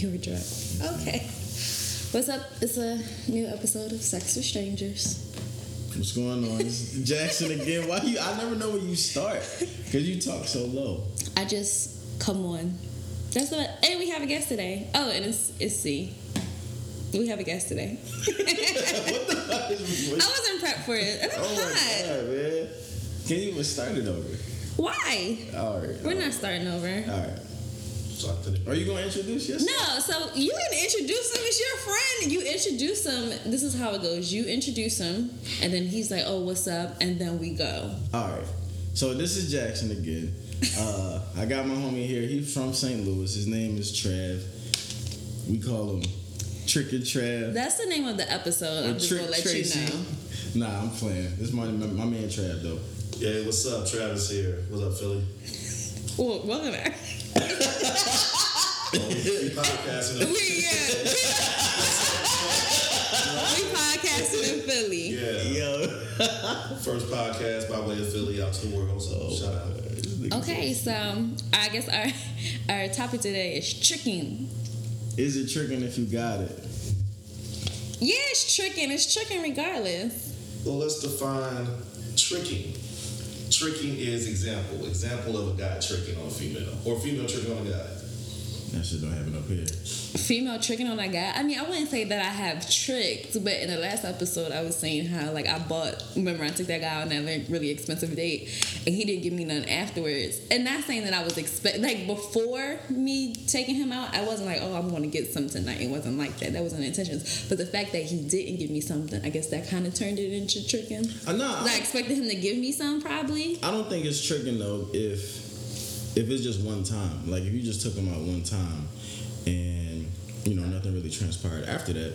You were drunk. Okay. What's up? It's a new episode of Sex with Strangers. What's going on? It's Jackson again. Why you? I never know where you start because you talk so low. I just come on. That's what. And we have a guest today. Oh, and it's it's C. We have a guest today. what the fuck is I wasn't prepped for it, and I'm Oh my god, man! Can you even start it over? Why? All right. We're not starting over. All right. Something. Are you gonna introduce yourself? No, so you didn't introduce him. It's your friend. You introduce him. This is how it goes. You introduce him, and then he's like, "Oh, what's up?" And then we go. All right. So this is Jackson again. Uh, I got my homie here. He's from St. Louis. His name is Trav. We call him Trickin' Trav. That's the name of the episode. I'm Or just Trick gonna let Tracy. you know. Nah, I'm playing. This is my, my, my man Trav though. Yeah, what's up? Travis here. What's up, Philly? Well, welcome back. Oh, we podcasting. we yeah. we podcasting in Philly. Yeah. Yo. First podcast by way of Philly out to the world. So oh, shout out. Okay, so I guess our our topic today is tricking. Is it tricking if you got it? Yeah, it's tricking. It's tricking regardless. Well, let's define tricking. Tricking is example. Example of a guy tricking on a female or female tricking on a guy. That shit don't happen up here. Female tricking on that guy. I mean, I wouldn't say that I have tricked, but in the last episode, I was saying how like I bought. Remember, I took that guy on that really expensive date, and he didn't give me none afterwards. And not saying that I was expect like before me taking him out, I wasn't like, oh, I'm going to get some tonight. It wasn't like that. That wasn't intentions. But the fact that he didn't give me something, I guess that kind of turned it into tricking. Uh, nah, I expected him to give me some probably. I don't think it's tricking though if if it's just one time. Like if you just took them out one time and you know nothing really transpired after that,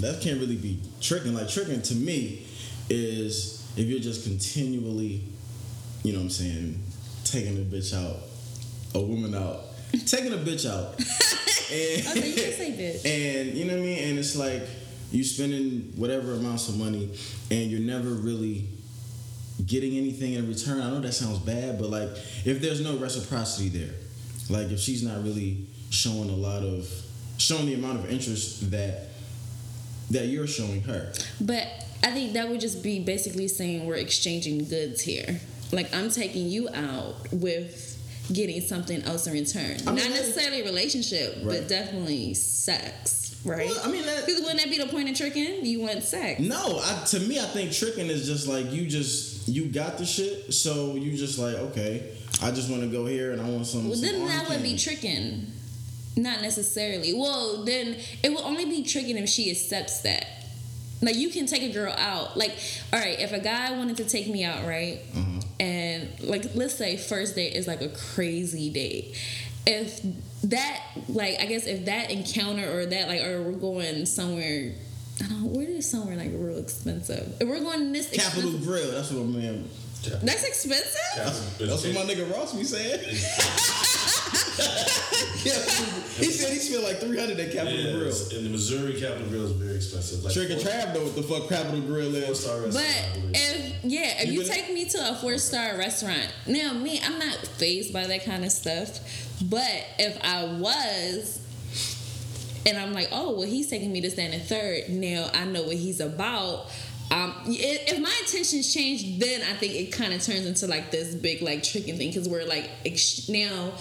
that can't really be tricking. Like tricking to me is if you're just continually, you know what I'm saying, taking a bitch out, a woman out, taking a bitch out. and, Okay, you can say bitch. and you know what I mean? And it's like you spending whatever amounts of money and you're never really getting anything in return. I know that sounds bad, but like if there's no reciprocity there, like if she's not really showing a lot of showing the amount of interest that that you're showing her. But I think that would just be basically saying we're exchanging goods here. Like I'm taking you out with getting something else in return. I mean, Not necessarily a relationship, Right. but definitely sex, right? Well, I mean that Because wouldn't that be the point of tricking? You want sex. No, I, to me, I think tricking is just like you just you got the shit, so you just like okay, I just want to go here and I want some. Well, some then that would be tricking. Not necessarily. Well, then it will only be tricking if she accepts that. Like you can take a girl out. Like, all right, if a guy wanted to take me out, right? Uh-huh. And like let's say first date is like a crazy date. If that like I guess if that encounter or that like or we're going somewhere I don't know, where is somewhere like real expensive. If we're going to this Capital expensive, Grill. That's what my man. that's expensive? That's what my nigga Ross be saying. yeah, he said he spent like three hundred at Capital Yeah, Grill. And the Missouri Capitol Grill is very expensive. Like Trick and four- Trav know what the fuck Capital Grille Four is. star. But if yeah, if You you, been- take me to a four star restaurant, now me, I'm not phased by that kind of stuff. But if I was, and I'm like, oh well, he's taking me to stand in third. Now I know what he's about. Um, if my intentions change, then I think it kind of turns into like this big like tricking thing because we're like now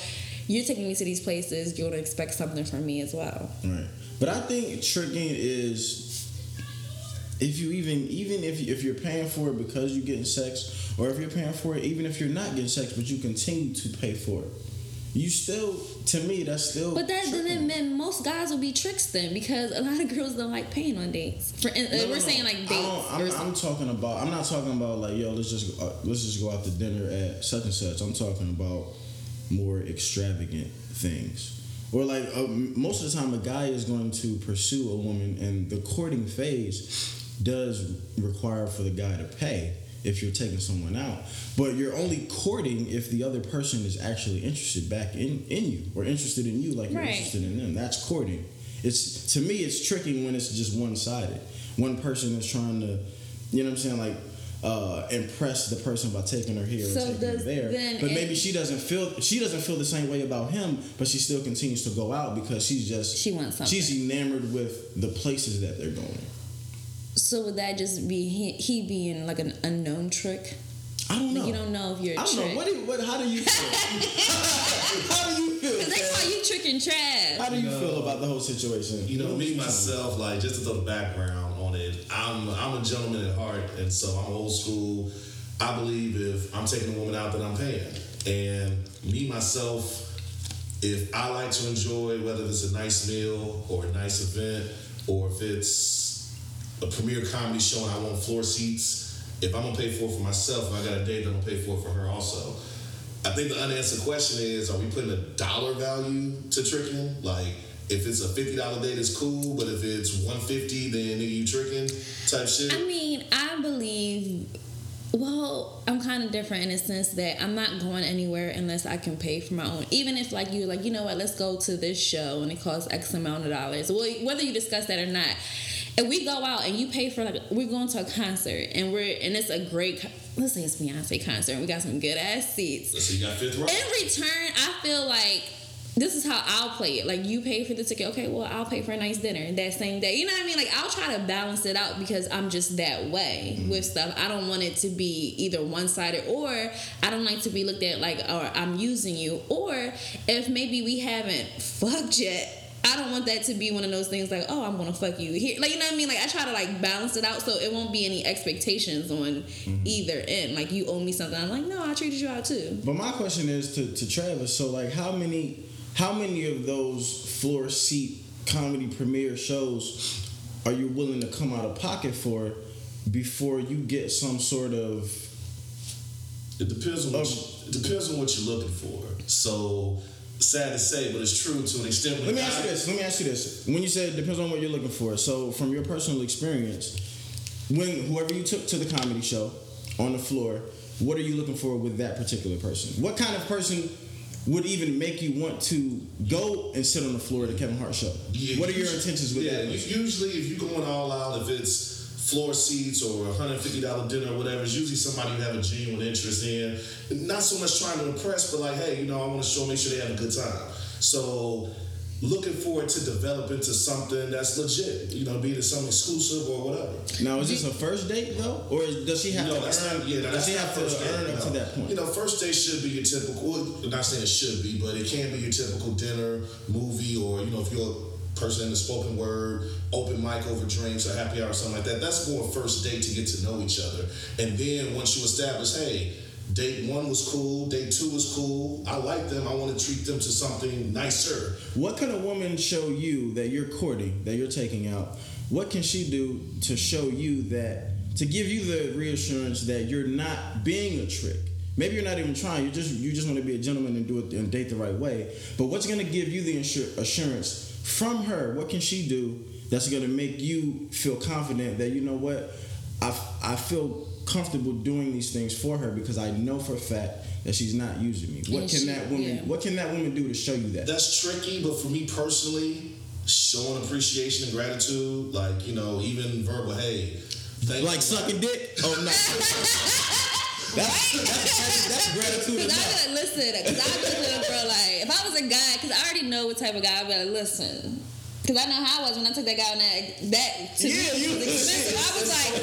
you're taking me to these places, you're gonna expect something from me as well. Right. But I think tricking is if you even even if if you're paying for it because you're getting sex, or if you're paying for it even if you're not getting sex, but you continue to pay for it, you still to me that's still. But that tricking. doesn't mean most guys will be tricks then because a lot of girls don't like paying on dates. For, and, uh, no, we're no. saying like dates. I'm, I'm talking about. I'm not talking about like yo. Let's just uh, let's just go out to dinner at such and such. I'm talking about more extravagant things. Or like uh, most of the time, a guy is going to pursue a woman, and the courting phase does require for the guy to pay if you're taking someone out. But you're only courting if the other person is actually interested back in in you or interested in you like you're Right. interested in them. That's courting. It's to me, it's tricking when it's just one sided. One person is trying to, you know what I'm saying? Like uh, impress the person by taking her here So and taking her there. But maybe she doesn't feel she doesn't feel the same way about him, but she still continues to go out because she's just She wants something. She's enamored with the places that they're going. So would that just be he, he being like an unknown trick? I don't know. You don't know if you're a I don't trick. know. What do you, what? How do you feel? how do you feel? Cause they call you Trickin' Trav. How do you No. feel about the whole situation? You know, me myself, like just to throw the background on it, I'm I'm a gentleman at heart, and so I'm old school. I believe if I'm taking a woman out, that I'm paying. And me myself, if I like to enjoy whether it's a nice meal or a nice event, or if it's a premiere comedy show and I want floor seats, if I'm gonna pay for it for myself, I got a date, I'm gonna pay for it for her also. I think the unanswered question is: Are we putting a dollar value to tricking? Like, if it's a fifty dollar date, it's cool, but if it's one fifty, then nigga, you tricking type shit. I mean, I believe. Well, I'm kind of different in a sense that I'm not going anywhere unless I can pay for my own. Even if like you're like, you know what, let's go to this show and it costs X amount of dollars. Well, whether you discuss that or not, if we go out and you pay for like we're going to a concert and we're and it's a great let's say it's Beyonce concert and we got some good ass seats. so you got fifth row. In return, I feel like this is how I'll play it. Like you pay for the ticket, okay, well I'll pay for a nice dinner that same day. You know what I mean? Like I'll try to balance it out because I'm just that way mm-hmm. with stuff. I don't want it to be either one sided or I don't like to be looked at like or I'm using you. Or if maybe we haven't fucked yet. I don't want that to be one of those things like, oh, I'm gonna fuck you here. Like, you know what I mean? Like, I try to like balance it out so it won't be any expectations on mm-hmm. either end. Like, you owe me something. I'm like, no, I treated you out too. But my question is to, to Travis. So like, how many how many of those floor seat comedy premiere shows are you willing to come out of pocket for before you get some sort of It depends on what you, it depends on what you're looking for. So sad to say, but it's true to an extent. Let me ask you this. Let me ask you this. When you say it depends on what you're looking for, so from your personal experience, when whoever you took to the comedy show on the floor, what are you looking for with that particular person? What kind of person would even make you want to go and sit on the floor at the Kevin Hart show? Yeah, what are your intentions with yeah, that? Usually, if you're going all out, if it's floor seats or a hundred fifty dollar dinner or whatever, it's usually somebody you have a genuine interest in. Not so much trying to impress, but like, hey, you know, I want to show, make sure they have a good time. So. Looking forward to develop into something that's legit, you know, be it some exclusive or whatever. Now, is this a first date though, or does she have No, to earn? not, yeah, does she have to first date, earn up no. to that point? You know, first date should be your typical. Not saying it should be, but it can be your typical dinner, movie, or you know, if you're person in the spoken word, open mic over drinks or happy hour or something like that. That's more first date to get to know each other, and then once you establish, hey. Date one was cool. Date two was cool. I like them. I want to treat them to something nicer. What can a woman show you that you're courting, that you're taking out? What can she do to show you that, to give you the reassurance that you're not being a trick? Maybe you're not even trying. You just you just want to be a gentleman and do it and date the right way. But what's going to give you the assur- assurance from her? What can she do that's going to make you feel confident that you know what? I I feel comfortable doing these things for her because I know for a fact that she's not using me. What And can she- that woman? yeah. What can that woman do to show you that? That's tricky, but for me personally, showing appreciation and gratitude, like you know, even verbal, hey, thank Like you. sucking dick? Oh no. that's, that's, that's gratitude Cause enough. I would listen. Cause I was looking for like if I was a guy, cause I already know what type of guy I'd be like, listen. Cause I know how I was when I took that guy on that that to Yeah, me you- was expensive. I was like,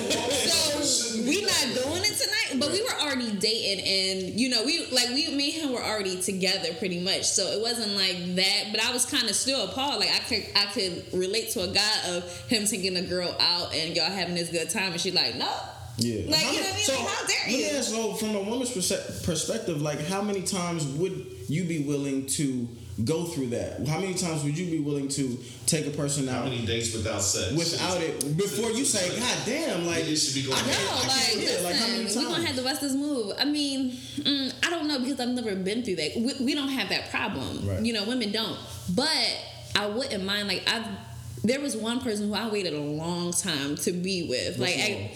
so we not doing it tonight, but we were already dating, and you know we like we me and him were already together pretty much. So it wasn't like that, but I was kind of still appalled. Like I could I could relate to a guy of him taking a girl out and y'all having this good time, and she like no. Yeah. Like, How you know what I mean? So, Like, how dare let me you? ask, so from a woman's perspective, like how many times would you be willing to go through that? How many times would you be willing to take a person out? How out many dates without sex? without it before you say, God damn, like It should be going I No, can't- I like, can't- yeah, like how many we gonna times? have to bust this move. I mean, mm, I don't know because I've never been through that. We, we don't have that problem. Right. You know, women don't. But I wouldn't mind. Like, I've, there was one person who I waited a long time to be with. What's like. I,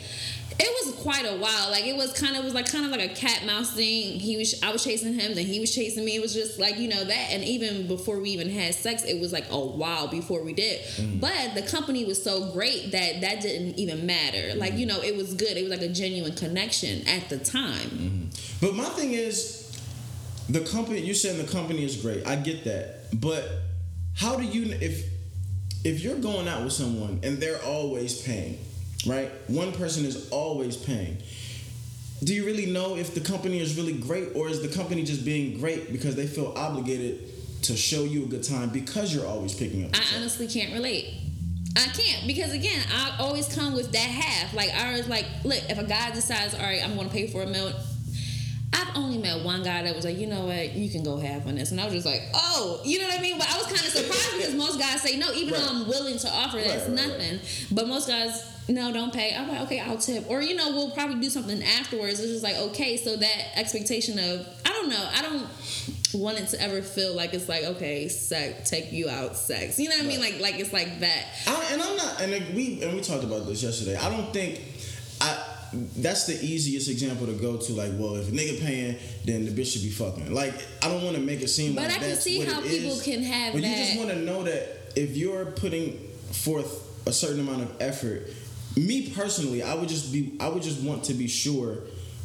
It was quite a while. Like it was kind of was like kind of like a cat mouse thing. He was I was chasing him, then he was chasing me. It was just like you know that. And even before we even had sex, it was like a while before we did. Mm. But the company was so great that that didn't even matter. Mm. Like you know it was good. It was like a genuine connection at the time. Mm-hmm. But my thing is, the company. You're saying the company is great. I get that, but how do you if if you're going out with someone and they're always paying, right? One person is always paying. Do you really know if the company is really great, or is the company just being great because they feel obligated to show you a good time because you're always picking up? I honestly can't relate. I can't because again, I always come with that half. Like I was like, look, if a guy decides, all right, I'm going to pay for a meal. I've only met one guy that was like, you know what, you can go half on this, and I was just like, oh, you know what I mean. But I was kind of surprised because most guys say no, even Right. though I'm willing to offer. That's Right, right, nothing. But most guys. No, don't pay. I'm like, okay, I'll tip. Or, you know, we'll probably do something afterwards. It's just like, okay, so that expectation of, I don't know, I don't want it to ever feel like it's like, okay, sex, take you out, sex. You know what I mean? Like, like it's like that. I, and I'm not, and like, we and we talked about this yesterday. I don't think I. That's the easiest example to go to. Like, well, if a nigga paying, then the bitch should be fucking. Like, I don't want to make it seem like But like I can see how people is. can have that. But you just want to know that if you're putting forth a certain amount of effort, me personally, I would just be, I would just want to be sure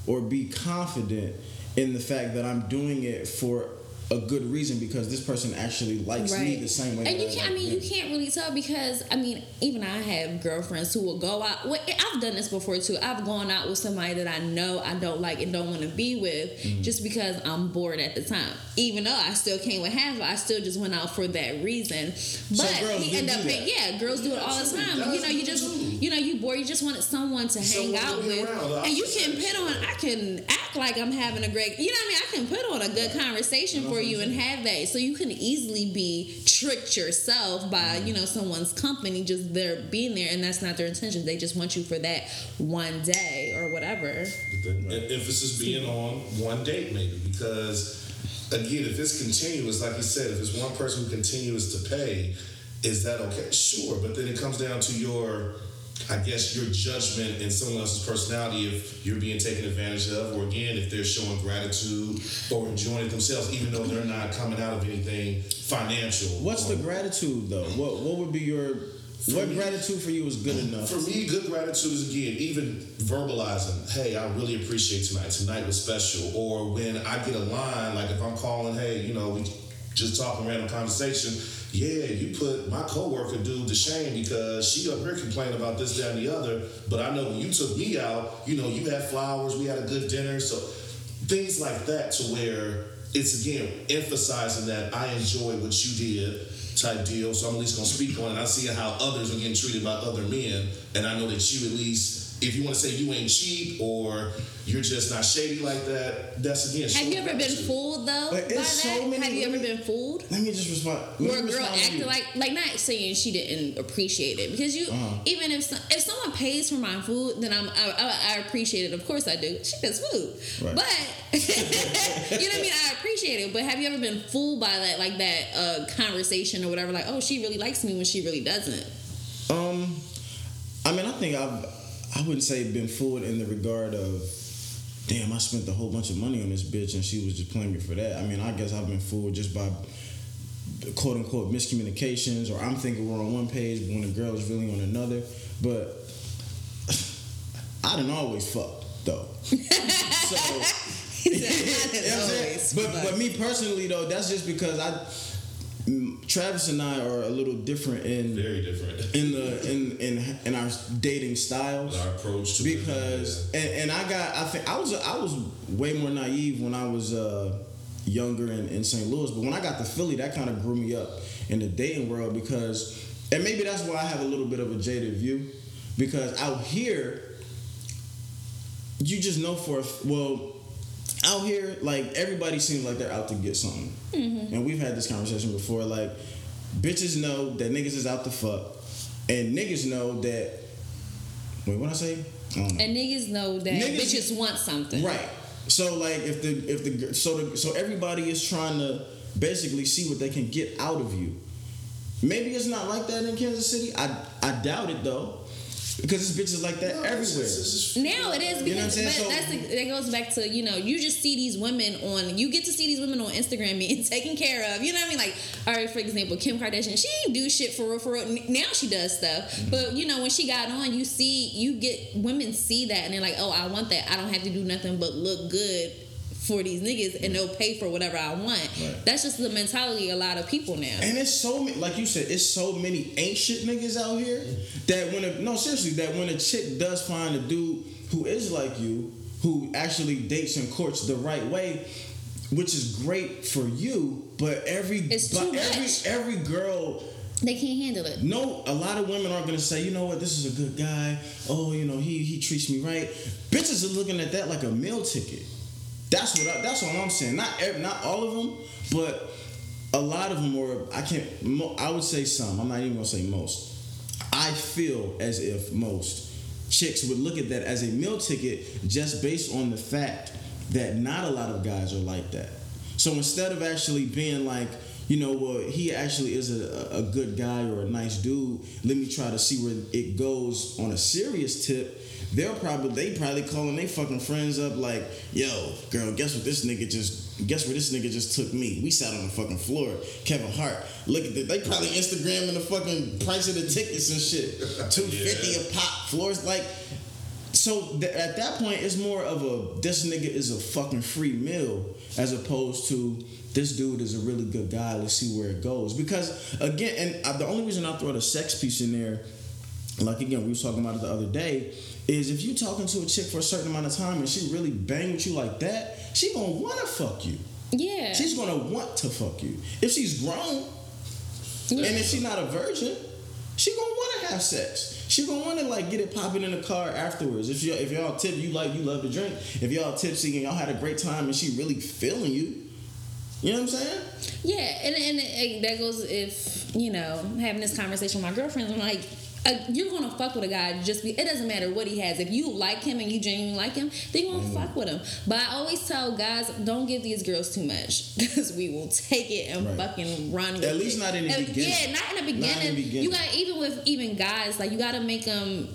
or be confident in the fact that I'm doing it for a good reason because this person actually likes me the same way. And you can't. I mean, you can't really tell because I mean, even I have girlfriends who will go out. Well, I've done this before too. I've gone out with somebody that I know I don't like and don't want to be with Mm-hmm. just because I'm bored at the time. Even though I still came with half, I still just went out for that reason. But girls he ended up paying. Yeah, girls do it all the time. You know, you just too. you know you bored. You just wanted someone to hang Someone to out with, around, and you can put on. I can act like I'm having a great. You know what I mean? I can put on a good conversation for you and have that, so you can easily be tricked yourself by you know someone's company just there being there, and that's not their intention. They just want you for that one day or whatever. The em- emphasis being on one date, maybe, because again, if it's continuous, like you said, if it's one person who continues to pay, is that okay? Sure, but then it comes down to your, I guess, your judgment and someone else's personality if you're being taken advantage of, or again, if they're showing gratitude or enjoying it themselves, even though they're not coming out of anything financial. What's the gratitude though? What what would be your what me- gratitude for you is good enough? For me, good gratitude is again, even verbalizing, hey, I really appreciate tonight. Tonight was special. Or when I get a line, like if I'm calling, hey, you know, we just talking random conversation, yeah, you put my coworker dude to shame because she up here complaining about this, that, and the other. But I know when you took me out, you know, you had flowers, we had a good dinner. So things like that to where it's again emphasizing that I enjoy what you did type deal. So I'm at least gonna speak on it. I see how others are getting treated by other men, and I know that you at least, if you want to say you ain't cheap or you're just not shady like that, that's again. Have showing you ever been gratitude. fooled though But by it's that? so many Have you ever women- been fooled? Let me just respond. let where a girl respond acted like like not saying she didn't appreciate it because you Uh-huh. even if some, if someone pays for my food then I'm I, I, I appreciate it of course I do she does food Right. but you know what I mean I appreciate it but have you ever been fooled by that like that uh, conversation or whatever like oh she really likes me when she really doesn't Um, I mean, I think I've I wouldn't say been fooled in the regard of, damn, I spent a whole bunch of money on this bitch and she was just playing me for that. I mean, I guess I've been fooled just by quote unquote miscommunications, or I'm thinking we're on one page but when the girl is really on another. But I didn't always fuck though. so. You know what I'm? But but me personally though, that's just because I, Travis and I are a little different in Very different. in the in in in our dating styles Our approach to because and, and I got I think I was I was way more naive when I was uh, younger in, in St. Louis, but when I got to Philly, that kind of grew me up in the dating world because and maybe that's why I have a little bit of a jaded view because out here you just know for well out here like everybody seems like they're out to get something mm-hmm. and we've had this conversation before like bitches know that niggas is out to fuck and niggas know that wait what I say I and niggas know that Niggas- bitches want something Right. So like if the if the so the, so everybody is trying to basically see what they can get out of you. Maybe it's not like that in Kansas City. I I doubt it though. Because it's bitches like that No, everywhere. just- it's just- Now it is You know what I'm because, saying? but So- that's the, that goes back to you know you just see these women on you get to see these women on Instagram being taken care of. You know what I mean? Like, all right, for example, Kim Kardashian, she didn't do shit for real, for real. Now she does stuff, Mm-hmm. but you know when she got on, you see you get women see that and they're like, oh, I want that. I don't have to do nothing but look good for these niggas and they'll pay for whatever I want. Right. That's just the mentality of a lot of people now. And it's so many, like you said, it's so many ain't shit niggas out here that when a no seriously that when a chick does find a dude who is like you, who actually dates and courts the right way, which is great for you, but every It's but every much. every girl They can't handle it. no, a lot of women aren't gonna say, you know what, this is a good guy. Oh, you know, he he treats me right. Bitches are looking at that like a meal ticket. That's what I, that's what I'm saying. Not not all of them, but a lot of them, or I can't. I would say some. I'm not even gonna say most. I feel as if most chicks would look at that as a meal ticket just based on the fact that not a lot of guys are like that. So instead of actually being like, you know, well, he actually is a, a good guy or a nice dude, let me try to see where it goes on a serious tip. They'll probably they probably calling they fucking friends up like, yo, girl, guess what this nigga just guess where this nigga just took me. We sat on the fucking floor. Kevin Hart. Look at that. They probably Instagramming the fucking price of the tickets and shit. Two fifty a pop. Floors like so th- at that point, it's more of a this nigga is a fucking free meal as opposed to this dude is a really good guy. Let's see where it goes. Because again, and uh, the only reason I throw the sex piece in there, like again, we was talking about it the other day, is if you talking to a chick for a certain amount of time and she really bang with you like that, she gonna wanna fuck you. Yeah. She's gonna want to fuck you. If she's grown, Yeah. and if she's not a virgin, she gonna want to have sex. She gonna want to like get it popping in the car afterwards. If you if y'all tip, you like you love to drink. If y'all tipsy and y'all had a great time and she really feeling you, you know what I'm saying? Yeah, and and it, that goes if you know having this conversation with my girlfriends. I'm like, uh, you're gonna fuck with a guy just be. It doesn't matter what he has. If you like him and you genuinely like him, then you gonna fuck with him. But I always tell guys, don't give these girls too much because we will take it and Right. fucking run. With At least it. not in the And- beginning. Yeah, not in the Not in beginning. the beginning. You got even with even guys like you got to make them.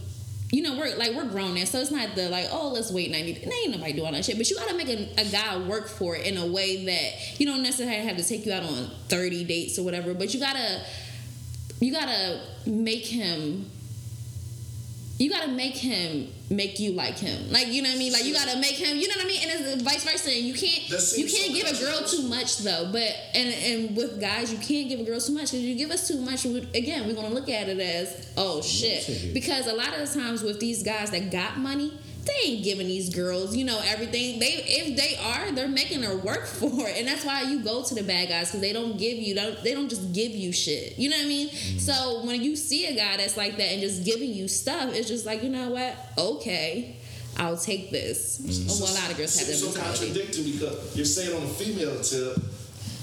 You know, we're like we're grown now, so it's not the like, oh, let's wait ninety. There ain't nobody doing that shit. But you gotta make a, a guy work for it in a way that you don't necessarily have to take you out on thirty dates or whatever. But you gotta, you gotta make him. You gotta make him make you like him, like you know what I mean. Like you gotta make him, you know what I mean, and it's vice versa. And you can't, you can't so give a girl too much though. But and and with guys, you can't give a girl too much because you give us too much. Again, we're gonna look at it as oh shit, because a lot of the times with these guys that got money, they ain't giving these girls, you know, everything. They if they are, they're making her work for it, and that's why you go to the bad guys because they don't give you, don't they don't just give you shit. You know what I mean? Mm-hmm. So when you see a guy that's like that and just giving you stuff, it's just like you know what? Okay, I'll take this. Mm-hmm. Well, a lot of girls have that so contradictory because you're saying on the female tip,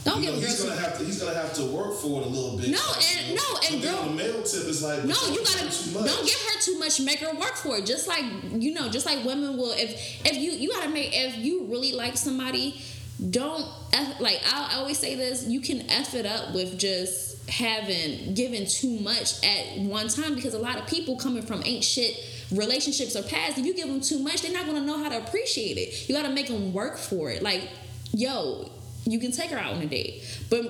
Don't you give know, he's gonna have to he's gonna have to work for it a little bit. No, and- no, and girl- the male tip is like No, you gotta her too much. don't give her too much. Make her work for it. Just like you know, just like women will. If if you you gotta make if you really like somebody, don't F, like I, always say this. You can f it up with just having given too much at one time because a lot of people coming from ain't shit relationships or past. If you give them too much, they're not gonna know how to appreciate it. You gotta make them work for it. Like yo, you can take her out on a date, but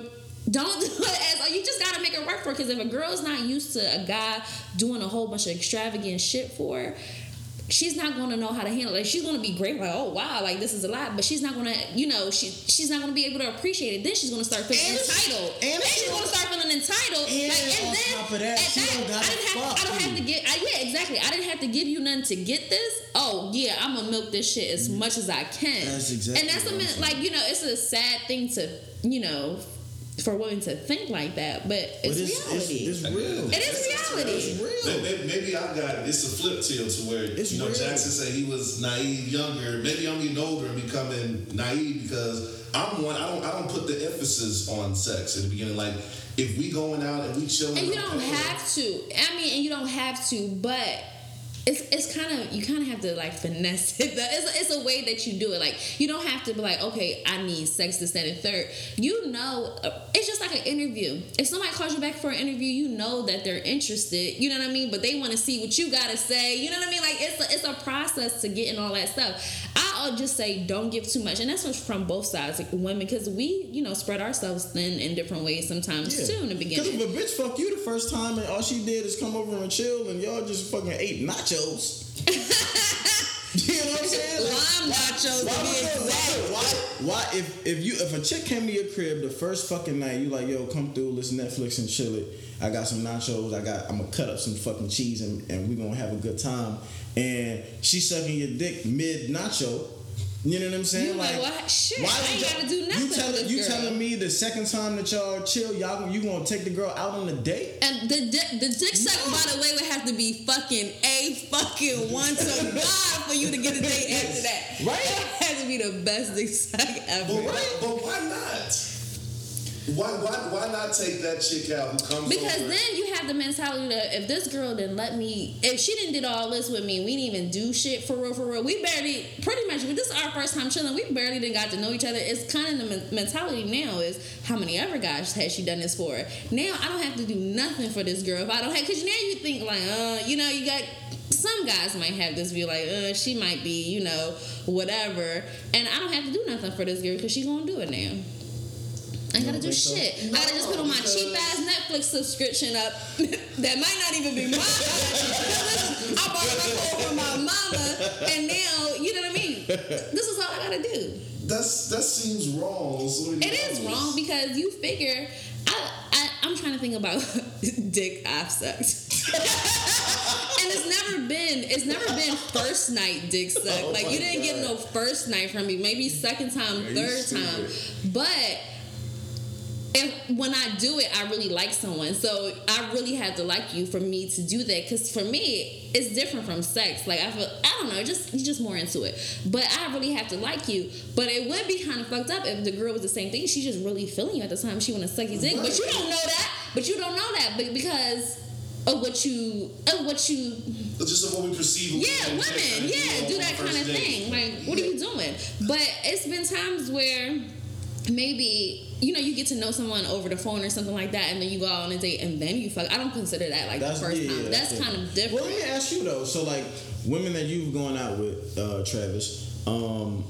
don't do it as oh, you just gotta make her work for it. Because if a girl's not used to a guy doing a whole bunch of extravagant shit for her, she's not gonna know how to handle it. She's gonna be great, like oh wow, like this is a lot, but she's not gonna, you know, she she's not gonna be able to appreciate it. Then she's gonna start feeling And she- entitled. and then she's gonna start feeling entitled. And like, on then that, at she don't I didn't have, I don't have to get. I, yeah, exactly. I didn't have to give you nothing to get this. Oh yeah, I'm gonna milk this shit as mm. much as I can. That's exactly And that's a like you know, it's a sad thing to you know for women to think like that, but But it's, it's, reality. it's, it's real. It is reality. It's real. Maybe, maybe I got it's a flip tilt to where It's you know real. Jackson said he was naive younger. Maybe I'm getting older and becoming naive because I'm one. I don't I don't put the emphasis on sex in the beginning. Like if we going out and we chilling, And you don't have to. I mean, and you don't have to, but it's it's kind of you kind of have to like finesse it. It's a, it's a way that you do it. Like you don't have to be like, okay, I need sex to stand in third. You know, uh, it's just like an interview. If somebody calls you back for an interview, you know that they're interested. You know what I mean? But they want to see what you gotta say. You know what I mean? Like it's a, it's a process to getting all that stuff. I'll just say don't give too much, and that's what's from both sides, like women, because we you know spread ourselves thin in different ways sometimes too in the beginning. Because if a bitch fuck you the first time and all she did is come over and chill and y'all just fucking ate nachos. you know what I'm saying? Lime nachos Why, why, why, why if if you if a chick came to your crib the first fucking night you like yo come through let's Netflix and chill it. I got some nachos I got I'm gonna cut up some fucking cheese and, and we gonna have a good time. And she sucking your dick mid nacho you know what I'm saying You like, what? Shit, I ain't gotta do nothing you telling you girl. telling me the second time that y'all chill y'all you gonna take the girl out on a date And the di- the dick suck, by the way, would have to be fucking a fucking one to God for you to get a date after that. Right? It has to be the best dick suck ever. But, why, but why not? Why, why, why not take that chick out who comes Because over? then you have the mentality that if this girl didn't let me, if she didn't did all this with me, we didn't even do shit for real, for real. We barely, pretty much, this is our first time chilling. We barely didn't got to know each other. It's kind of the mentality now is how many other guys has she done this for? Now I don't have to do nothing for this girl if I don't have. Because now you think like, uh, you know, you got some guys might have this view like, uh, she might be, you know, whatever, and I don't have to do nothing for this girl because she's gonna do it now. I gotta do think so? shit. I gotta just put on my cheap ass Netflix subscription up that might not even be mine. I borrowed my phone from my mama, and now you know what I mean. This is all I gotta do. That's that seems wrong. so It is wrong because you figure. I, I I'm trying to think about dick I've sucked. and it's never been it's never been first night dick suck. Oh like you didn't get no first night from me. Maybe second time, Are third time. But if when I do it, I really like someone. So I really have to like you for me to do that. Because for me, it's different from sex. Like I feel, I don't know, just you're just more into it. But I really have to like you. But it would be kind of fucked up if the girl was the same thing. She's just really feeling you at the time. She want to suck your dick, but you don't know that. But you don't know that, but because of what you, of what you just what we perceive. of yeah, women. Yeah, do that kind of thing. Like, what are you doing? But it's been times where maybe you know you get to know someone over the phone or something like that, and then you go out on a date and then you fuck. I don't consider that like That's the first yeah, time. yeah, that's kind of different. Well, let me ask you though. So, like, women that you've gone out with, uh, Travis, um,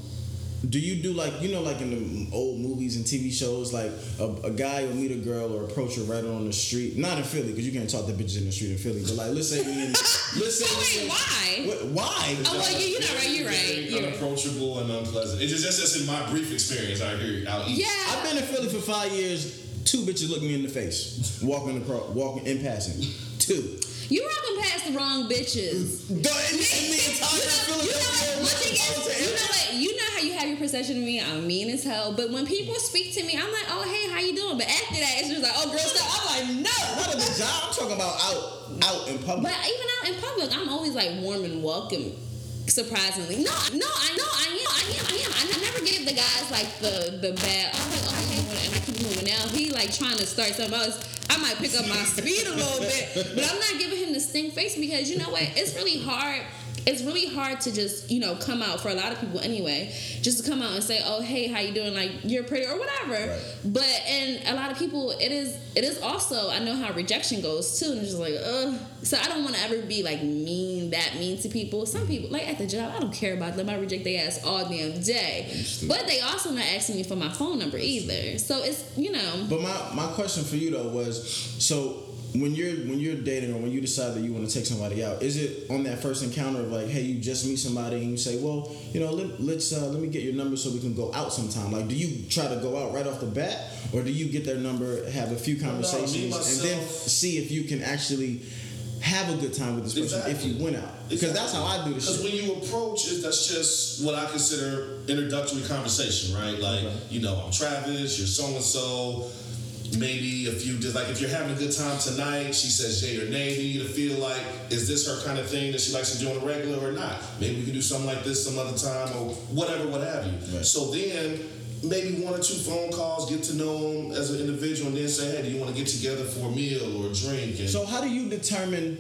do you do like you know, like in the old movies and TV shows, like a, a guy will meet a girl or approach her right on the street, not in Philly because you can't talk to bitches in the street in Philly, but like let's say we in, let's say Oh, wait, why? What, why? Oh, well, you, you're not right. You're right. You're right. unapproachable and unpleasant. It's just that's just in my brief experience out here out east. Yeah. I've been in Philly for five years. Two bitches look me in the face, walking across, walking in passing. Two. You walking past the wrong bitches. The, in, in the entire you know, you know Philadelphia what? One thing is, you know what? You know how you have your perception of me. I'm mean as hell. But when people speak to me, I'm like, oh hey, how you doing? But after that, it's just like, oh girl, stop. I'm like, no. Not at the job. I'm talking about out, out in public. But even out in public, I'm always like warm and welcome. Surprisingly, no, no, I know, I am, I am, I am. I never gave the guys like the the bad. I'm like, oh, hey, and I keep moving. Now he like trying to start something else, I might pick up my speed a little bit. But I'm not giving him the stink face because you know what? It's really hard. It's really hard to just you know come out for a lot of people anyway. Just to come out and say, oh hey, how you doing? Like you're pretty or whatever. Right. But and a lot of people, it is it is also I know how rejection goes too, and it's just like ugh. So I don't want to ever be like mean that mean to people. Some people like at the job, I don't care about them. I reject their ass all damn day. But they also not asking me for my phone number either. So it's you know But my, my question for you though was so when you're when you're dating or when you decide that you want to take somebody out, is it on that first encounter of like, hey, you just meet somebody and you say, well, you know, let, let's uh, let me get your number so we can go out sometime. Like, do you try to go out right off the bat, or do you get their number, have a few conversations, and then see if you can actually have a good time with this person if you went out? Because that's how I do this. Because when you approach it, that's just what I consider introductory conversation, right? Like, you know, I'm Travis, you're so and so. Maybe if you just like if you're having a good time tonight, she says yay or nay. You need to feel like is this her kind of thing that she likes to do on a regular or not? Maybe we can do something like this some other time or whatever, what have you. Right. So then maybe one or two phone calls, get to know them as an individual, and then say, hey, do you want to get together for a meal or a drink? And So how do you determine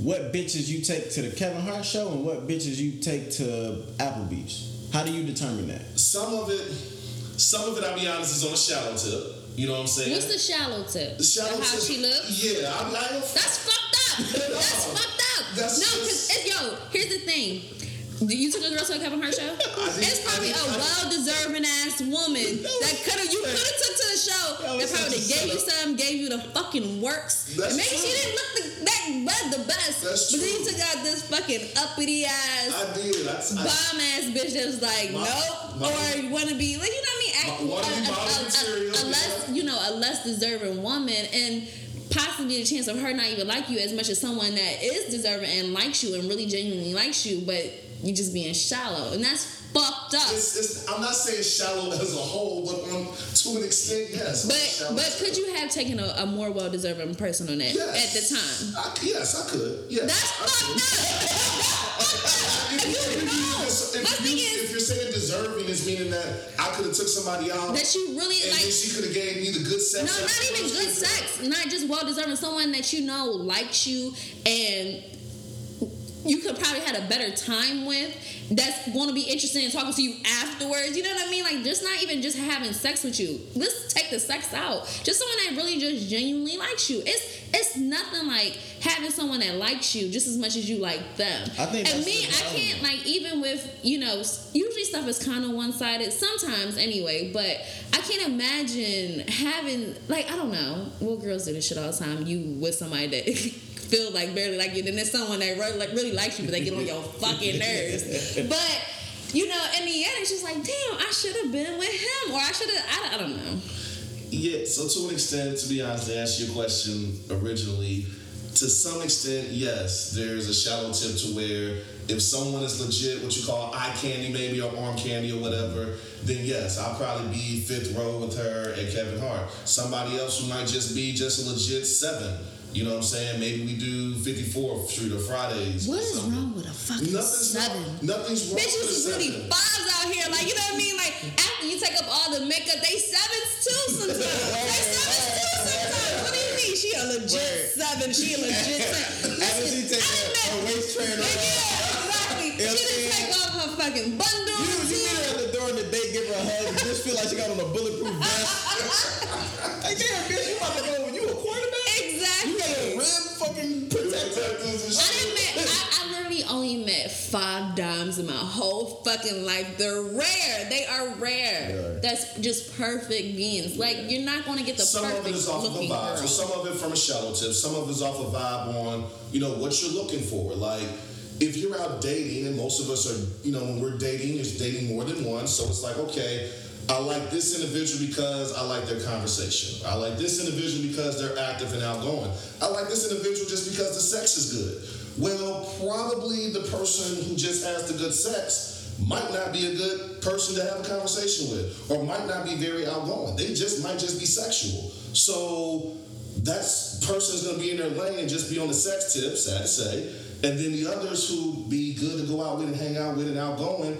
what bitches you take to the Kevin Hart show and what bitches you take to Applebee's? How do you determine that? Some of it, some of it, I'll be honest, is on a shallow tip. You know what I'm saying? What's the shallow tip? The shallow how tip- How she looks? Yeah, I'm not. That's fucked up. That's fucked up. That's no, because yo, here's the thing. You took a girl to a Kevin Hart show. did- It's probably did- a I- well-deserving ass woman that could have you could have took to the show. That That probably gave you some, gave you the fucking works. That's and maybe she didn't look the, that well, the best. That's but then you true. took out this fucking uppity ass. I did. I, I, Bomb ass bitch that was like, My- nope, my- or you want to be like, you know what I mean? Act, wanna a, a- a- a less, you know, a less deserving woman, and possibly the chance of her not even like you as much as someone that is deserving and likes you and really genuinely likes you, but you just being shallow, and that's fucked up. it's, it's, I'm not saying shallow as a whole, but on, to an extent, yes. But but could you have taken a, a more well deserving person on that Yes. at the time? I, yes, I could. Yes, That's I could. up. If, you know, if, my if, thing you, if you're saying deserving, is meaning that I could have took somebody out that you really and like she could have gave me the good sex. No, not even good sex. Not just well deserving. Someone that you know likes you and you could probably had a better time with. That's going to be interested in talking to you afterwards. You know what I mean? Like just not even just having sex with you. Let's take the sex out. Just someone that really just genuinely likes you. It's it's nothing like having someone that likes you just as much as you like them. I think and me, I can't like even with you know usually stuff is kind of one sided sometimes anyway. But I can't imagine having like I don't know. Well, girls do this shit all the time. You with somebody that. Feel like barely like you, then there's someone that really, like, really likes you, but they get on your fucking nerves. But you know, in the end, it's just like, damn, I should have been with him, or I should have. I, I don't know. Yeah, so to an extent, to be honest, to answer your question originally, to some extent, yes, there's a shallow tip to where if someone is legit, what you call eye candy, maybe, or arm candy, or whatever, then yes, I'll probably be fifth row with her and Kevin Hart. Somebody else who might just be just a legit seven. You know what I'm saying? Maybe we do 54th Street or Fridays. or What is wrong with a fucking Nothing's seven? wrong. Nothing's wrong with Bitches a is really fives out here, like you know what I mean. Like after you take up all the makeup, they sevens too sometimes. they sevens too sometimes. What do you mean? She a legit Word. seven. She a legit seven. After she take I her, done met- her waist trainer Yeah, exactly. You she I'm didn't take off her fucking bundle. you, you meet her at the door on the date, give her a hug, and just feel like she got on a bulletproof vest. like, damn, bitch, you about to go, you a quarterback? And I shit. didn't met. I, I literally only met five dimes in my whole fucking life. They're rare. They are rare. Are. That's just perfect beings. Like you're not gonna get the some of it perfect is off of a vibe. girl. So some of it from a shallow tip. Some of it is off a vibe on, you know, what you're looking for. Like, if you're out dating, and most of us are, you know, when we're dating, is dating more than one. So it's like, okay, I like this individual because I like their conversation. I like this individual because they're active and outgoing. I like this individual just because the sex is good. Well, probably the person who just has the good sex might not be a good person to have a conversation with, or might not be very outgoing. They just might just be sexual. So that person's gonna be in their lane and just be on the sex tip, sad to say. And then the others who be good to go out with and hang out with and outgoing,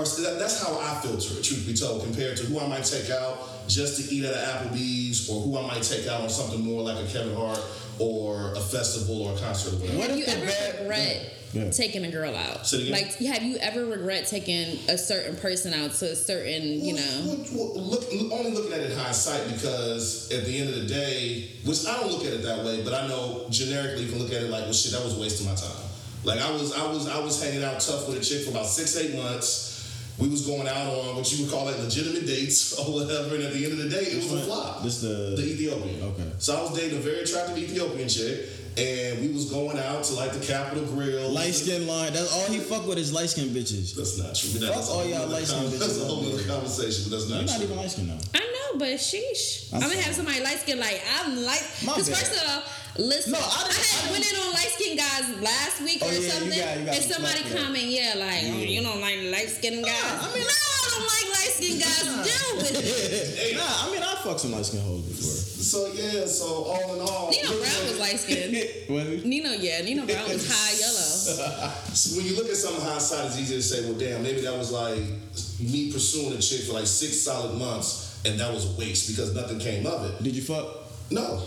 are that, that's how I filter it, truth be told, compared to who I might take out just to eat at an Applebee's, or who I might take out on something more like a Kevin Hart or a festival or a concert or whatever. What have if you ever bad- regret Yeah. taking a girl out? Say it again? Like, have you ever regret taking a certain person out to a certain, you know? Well, well, well, look, look- only looking at it in hindsight because at the end of the day, which I don't look at it that way, but I know generically you can look at it like, well, shit, that was wasting my time. Like I was, I was, I was hanging out tough with a chick for about six, eight months. We was going out on what you would call like legitimate dates or whatever, and at the end of the day, it was a flop. This the The Ethiopian. Okay. So I was dating a very attractive Ethiopian chick, and we was going out to like the Capital Grille. light skin line. That's all he fuck with is light skin bitches. That's not true. But Fuck that's all y'all light skin bitches That's a whole there. other conversation, but that's not You're not true. even light skin though. I know, but sheesh. I'm I'm gonna have somebody light skin like I'm like. Because first of all, listen, No, I I, didn't- had I went didn't- in on light skin guys last week Oh, or yeah, you something, got- you got and somebody flack for that. comment, yeah, like oh, you don't like light skin guys. I mean- no, I don't like light skin guys. Deal with it. nah, I mean I fucked some light skin hoes before. So yeah, so all in all, Nino Brown was light skin. Nino, yeah, Nino Brown was high yellow. So when you look at some hindsight, it's easy to say, well, damn, maybe that was like me pursuing a chick for like six solid months, and that was a waste because nothing came of it. Did you fuck? No.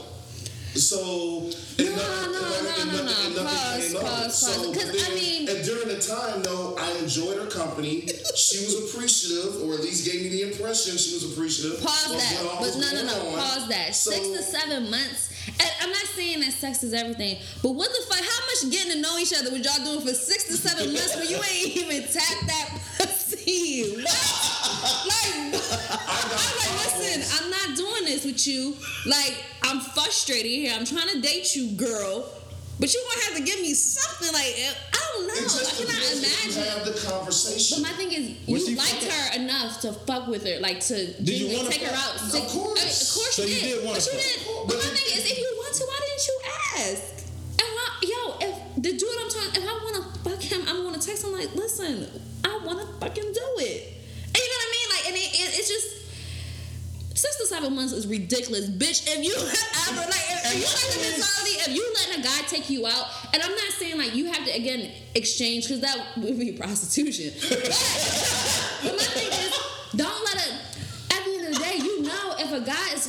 So No, no, no, no, no. Pause. Lost cause, because I mean, and during the time though, I enjoyed her company. she was appreciative, or at least gave me the impression she was appreciative. pause that. But no, no, no, on. pause that. So, Six to seven months. And I'm not saying that sex is everything, but what the fuck? How much getting to know each other was y'all doing for six to seven months when you ain't even tapped that pussy? What? Like, I'm like, listen, I'm not doing this with you. Like, I'm frustrated here. I'm trying to date you, girl. But you gonna have to give me something like eh, I don't know. I cannot depends if you imagine. have the conversation. But my thing is, you she liked fucking- her enough to fuck with her, like to you genuinely wanna take her out. Of course. I mean, of course So you you did. did wanna but you fuck. didn't. But But my thing is, if you want to, why didn't you ask? And why, yo, if the dude I'm talking, if I want to fuck him, I'm gonna text him like, listen, I want to fucking do it. And you know what I mean? Like, and it, it, it's just. Six to seven months is ridiculous, bitch. If you ever like, if, if you like the mentality, if you letting a guy take you out, and I'm not saying like you have to again exchange because that would be prostitution. But, but my thing is, don't let it. At the end of the day, you know if a guy is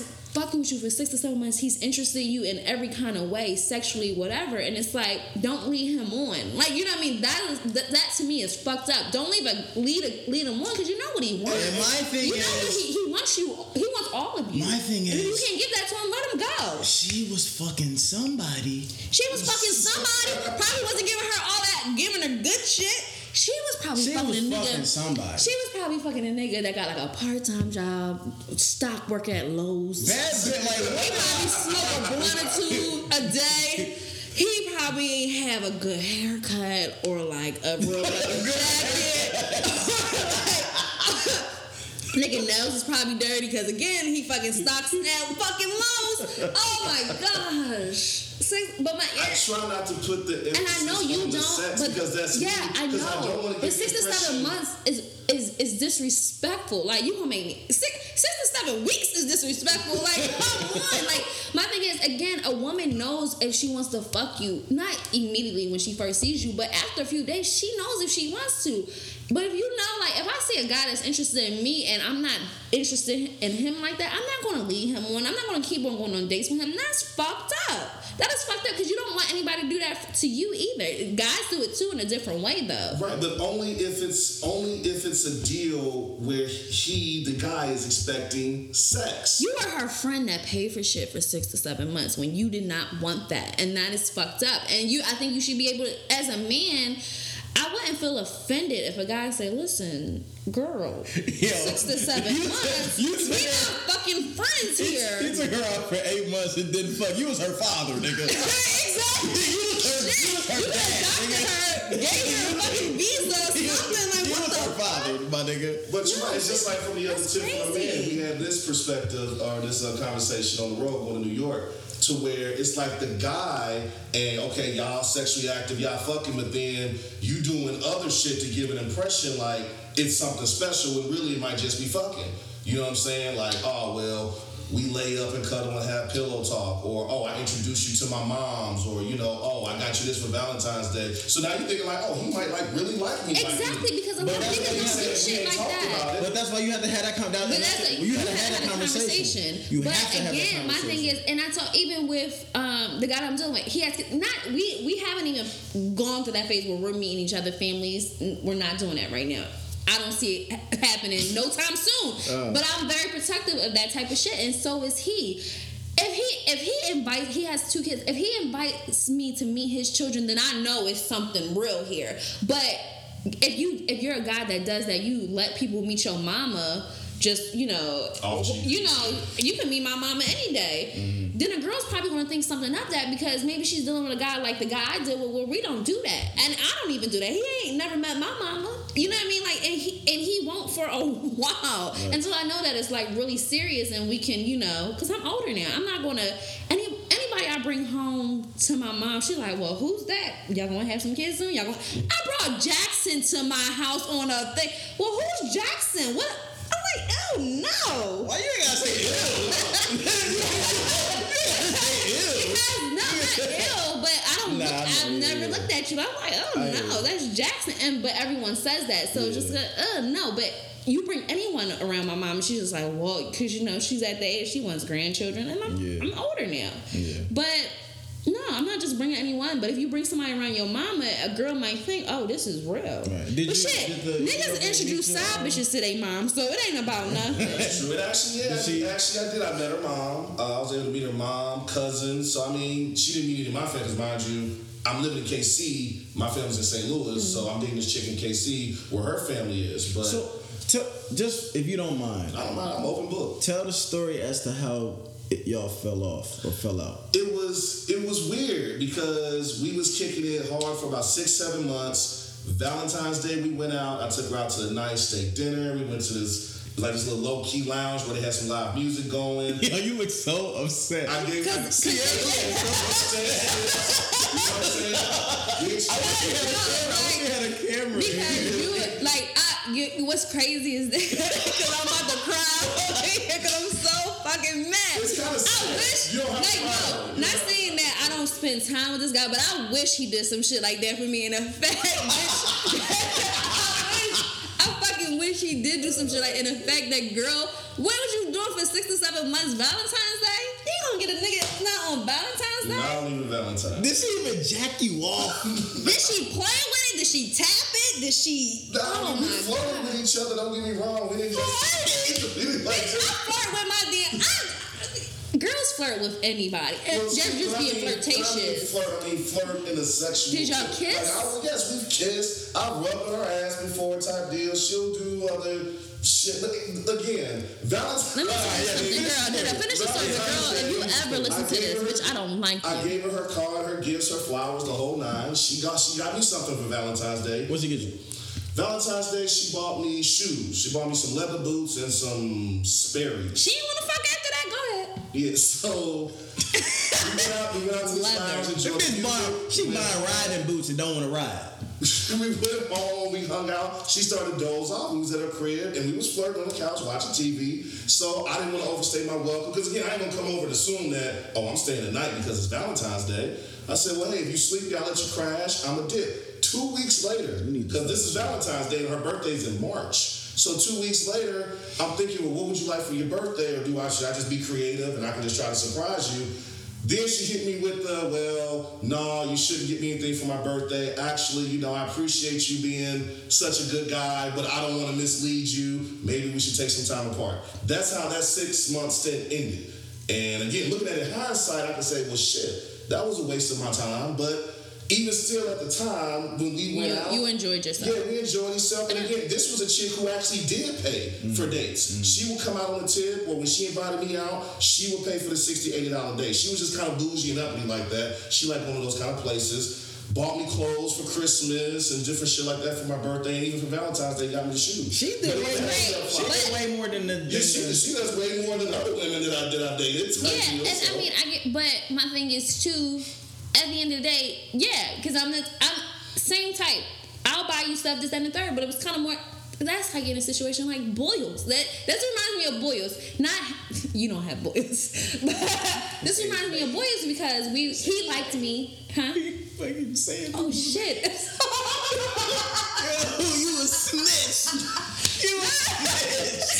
fucking with you for six to seven months, he's interested in you in every kind of way, sexually, whatever, and it's like don't lead him on. Like you know what I mean? That is that, that to me is fucked up. Don't leave a lead a, lead him on because you know what he wants. And my thing you know what is- he, he wants you. He wants all of you. My thing is, and if you can't give that to him, let him go. She was fucking somebody. She was fucking somebody. Probably wasn't giving her all that, giving her good shit. She was probably She fucking was a nigga. fucking somebody. She was probably fucking a nigga that got like a part time job, stock worker at Lowe's. Bad bit like He probably smoke a blunt or two a day. He probably ain't have a good haircut or like a real jacket. Nigga nails is probably dirty because again he fucking stocks at fucking Lowe's. Oh my gosh. Six, but my I try not to put the and I know you on don't, but because that's yeah, me, I I know. want but six to seven months is is is disrespectful. Like you gonna make me six six to seven weeks is disrespectful. Like come on. Like my thing is again, a woman knows if she wants to fuck you, not immediately when she first sees you, but after a few days, she knows if she wants to. But if you know, like, if I see a guy that's interested in me and I'm not interested in him like that, I'm not gonna lead him on. I'm not gonna keep on going on dates with him. That's fucked up. That is fucked up because you don't want anybody to do that to you either. Guys do it too in a different way though. Right, but only if it's only if it's a deal where he, the guy, is expecting sex. You are her friend that paid for shit for six to seven months when you did not want that, and that is fucked up. And you, I think you should be able to, as a man. I wouldn't feel offended if a guy say, "Listen, girl, six to seven you months, said- you we said- not fucking friends He, here." he took her out for eight months and didn't fuck. You was her father, nigga. exactly. You was her, you was her You dad, just adopted nigga. her, gave her a fucking visa or You was, something. Like, you what was the her father, my nigga. But you're No, right. It's just like from the other that's tip from a man. We had this perspective or this uh, conversation on the road going to New York to where it's like the guy and okay, y'all sexually active, y'all fucking, but then you doing other shit to give an impression like it's something special when really it might just be fucking. You know what I'm saying? Like, oh well, we lay up and cuddle and have pillow talk, or oh, I introduced you to my mom's, or you know, oh, I got you this for Valentine's Day. So now you're thinking like, oh, he might like really like me. like Exactly, me. because a But lot of that's niggas what he don't do said. We shit like that. about it. But that's why you have to have that con- that, But that's that's a, you had to have have that a conversation. You but have to have that again, my thing is, and I talk even with um, the guy I'm dealing with. He has not. We we haven't even gone through that phase where we're meeting each other, families. We're not doing that right now. I don't see it happening no time soon. Uh. but I'm very protective of that type of shit, and so is he. If he if he invites he has two kids. If he invites me to meet his children, then I know it's something real here. But if you if you're a guy that does that, you let people meet your mama. Just you know, Oh, you know, you can meet my mama any day. Then a girl's probably gonna think something of that because maybe she's dealing with a guy like the guy I deal with, Well, we don't do that, and I don't even do that. He ain't never met my mama. You know what I mean? Like, and he and he won't for a while until I know that it's like really serious and we can, you know, because I'm older now. I'm not gonna any anybody I bring home to my mom. She's like, well, who's that? Y'all gonna have some kids soon? Y'all gonna? I brought Jackson to my house on a thing. Well, who's Jackson? What? I'm like, oh no. Why you ain't gotta say ew? Because, no, not ill, but I don't. Nah, I've never looked at you. I'm like, oh I no, that's Jackson. And but everyone says that, so just Yeah. like, uh, no. But you bring anyone around my mom, she's just like, well, because you know she's at the age she wants grandchildren, and I'm Yeah. I'm older now. Yeah. But no, I I'm not just bringing anyone, but if you bring somebody around your mama, a girl might think, oh, this is real. Right. Did but you- shit, did the- niggas introduce meet side bitches to their mom, so it ain't about nothing. That's true. It actually, yeah, she- actually, I did. I met her mom. Uh, I was able to meet her mom, cousin. So I mean, she didn't meet any of my family. 'cause mind you, I'm living in KC. My family's in St. Louis, so I'm dating this chick in KC where her family is. But So, tell, just if you don't mind, I don't mind. I'm open book. tell the story as to how it, y'all fell off or fell out. It was it was weird because we was kicking it hard for about six seven months. Valentine's Day we went out. I took her out to a nice steak dinner. We went to this like this little low key lounge where they had some live music going. Yo, you look so upset. I gave. Cause- See, cause- you know I'm saying? You know what I'm saying? We exchanged- I had a camera. Because you like I, you, what's crazy is that because I'm about to cry because I'm so fucking mad. I wish, You don't have like, no, not saying that I don't spend time with this guy, but I wish he did some shit like that for me. In effect, bitch, I fucking wish he did do some shit like. In effect, that girl, what was you doing for six to seven months? Valentine's Day? You gonna get a nigga not on Valentine's Day? Not even Valentine. Did she even jack you off? Did she play with it? Did she tap it? Did she? Nah, oh we my flirted with each other. Don't get me wrong. We didn't just. we like Bitch, I flirt with my damn. I, girls flirt with anybody. Well, just just when I being mean- when I mean flirtatious. flirt, I mean flirt in a sexual. Did y'all kiss? Like, I, yes, we've kissed. I've rubbed her ass before, type deal. She'll do other shit. But again, Valentine's. Let me tell you Ah, something, yeah, girl. Did I finish the story? But girl, if you ever listen to this, her- bitch, I don't like I you. gave her her card, her gifts, her flowers, the whole nine. She got she got me something for Valentine's Day. What'd she get you? Valentine's Day, she bought me shoes. She bought me some leather boots and some Sperry's. She ain't wanna fuck after that. Go ahead. Yeah, so we went out, we went out to the Leather. and That enjoyed bitch buying, she We buying riding boots and don't want to ride. we went home, we hung out. She started to doze off. We was at her crib and we was flirting on the couch watching TV. So I didn't want to overstay my welcome because again, I ain't gonna come over and assume that oh I'm staying the night because it's Valentine's Day. I said, well, hey, if you sleep, I'll let you crash. I'm a dip. Two weeks later, You need to because this is Valentine's Day and her birthday's in March. So two weeks later, I'm thinking, well, what would you like for your birthday, or do I should I just be creative and I can just try to surprise you? Then she hit me with the, well, no, you shouldn't get me anything for my birthday. Actually, you know, I appreciate you being such a good guy, but I don't want to mislead you. Maybe we should take some time apart. That's how that six month stint ended. And again, looking at it in hindsight, I can say, well, shit, that was a waste of my time. But even still at the time, when we went You, out, you enjoyed yourself. yeah, we enjoyed ourselves. And again, this was a chick who actually did pay mm-hmm. for dates. Mm-hmm. She would come out on the tip, or when she invited me out, she would pay for the $60, $80 day. She was just kind of bougie and uppity like that. She liked one of those kind of places. Bought me clothes for Christmas and different shit like that for my birthday, and even for Valentine's Day, got me the shoes. She did way, But- more, she did way more than the. Yeah, she, she does way more than other women that I that I dated. type Yeah, deal, and so. I mean, I get, but my thing is too. At the end of the day, yeah, because I'm the I'm same type. I'll buy you stuff this that, and the third, but it was kind of more. That's how you get in a situation like boils. That that reminds me of boils. Not you don't have boils, but this reminds me of boils because we he liked me, huh? fucking saying. Oh shit! Yo, you a snitch. You a snitch.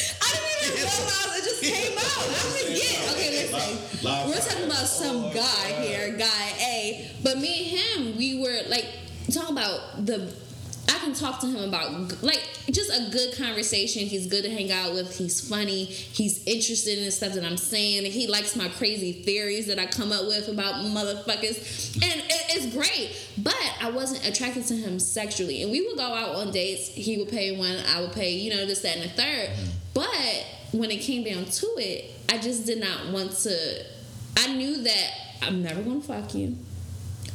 It just came out. I forget. Okay, listen. We're talking about some guy here, guy A. But me and him, we were like talking about the. I can talk to him about like just a good conversation. He's good to hang out with. He's funny. He's interested in the stuff that I'm saying. And he likes my crazy theories that I come up with about motherfuckers, and it's great. But I wasn't attracted to him sexually, and we would go out on dates. He would pay one, I would pay, you know, this, that, and the 3rd But when it came down to it, I just did not want to. I knew that I'm never going to fuck you.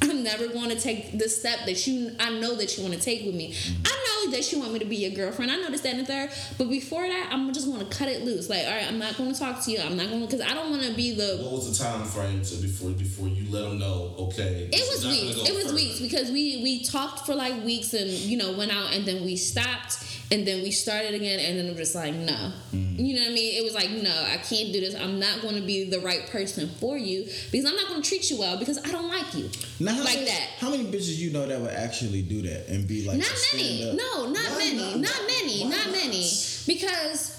I'm never going to take the step that you I know that you want to take with me. Mm-hmm. I know that you want me to be your girlfriend. I know this, that, and the third. But before that, I'm just going to cut it loose. Like, all right, I'm not going to talk to you. I'm not going to because I don't want to be the. What was the time frame to before before you let them know? Okay, It was is not gonna weeks. go It was further. weeks because we we talked for like weeks and you know went out and then we stopped and then we started again and then I'm just like no, mm-hmm. you know what I mean? It was like no, I can't do this. I'm not going to be the right person for you because I'm not going to treat you well because I don't like you Now, like many, that. How many bitches you know that would actually do that and be like not many. stand-up? No, not Why many. not? Not many. Why Not not? many. Because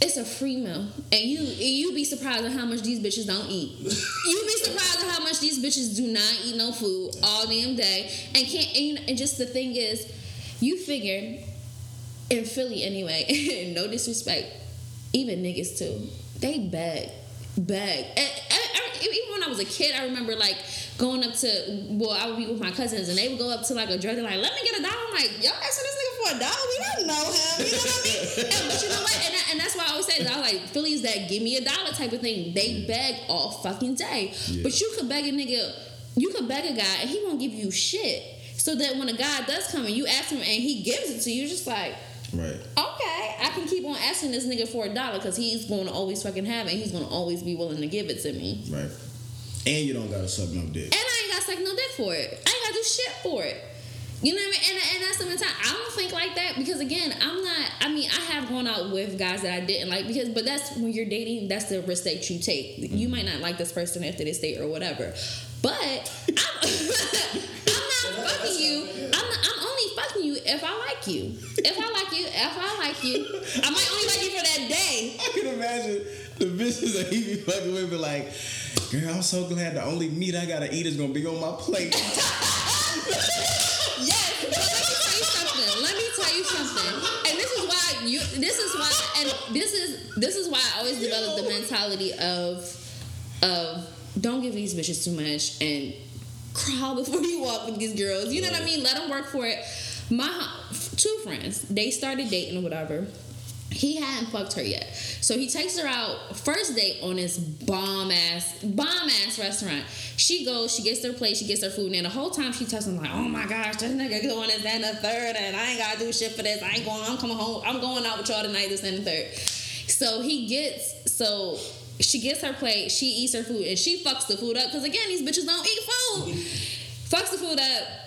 it's a free meal, and you you be surprised at how much these bitches don't eat. you be surprised at how much these bitches do not eat no food all damn day, and can't. And, and just the thing is, you figure in Philly anyway. no disrespect, even niggas too. They beg, beg. And, and, and even when I was a kid, I remember like going up to well, I would be with my cousins, and they would go up to like a drug. They're like, "Let me get a dollar." I'm like, "Y'all asking this nigga for a dollar? We don't know him." You know what I mean? and, but you know what? And, I, and that's why I always say, I was like, Philly's that give me a dollar type of thing. They beg all fucking day, Yeah. but you could beg a nigga. You could beg a guy, and he won't give you shit. So that when a guy does come and you ask him and he gives it to you, you're just like, Right. okay, I can keep on asking this nigga for a dollar because he's going to always fucking have it. He's going to always be willing to give it to me. Right. And you don't gotta suck no dick. And I ain't got to suck no dick for it. I ain't got to do shit for it. You know what I mean? And, and that's the mentality. I don't think like that because again, I'm not. I mean, I have gone out with guys that I didn't like because, but that's when you're dating. That's the risk that you take. You might not like this person after this date or whatever, but I'm, I'm not fucking you. I'm not, I'm only fucking you if I like you. If I like you, if I like you, I might only like you for that day. I can imagine the bitches that he be fucking with be like, girl, I'm so glad the only meat I gotta eat is gonna be on my plate. Yes, but let me tell you something. Let me tell you something. And this is why you. This is why, and this is this is why I always develop the mentality of of don't give these bitches too much and crawl before you walk with these girls. You know what I mean? Let them work for it. My two friends, they started dating or whatever. He hadn't fucked her yet. So he takes her out first date on this bomb ass, bomb ass restaurant. She goes, she gets her plate, she gets her food, and then the whole time she tells him like, oh my gosh, this nigga doing this and the third, and I ain't gotta do shit for this. I ain't going, I'm coming home, I'm going out with y'all tonight, this and the third. So he gets, so she gets her plate, she eats her food, and she fucks the food up, because again, these bitches don't eat food. fucks the food up.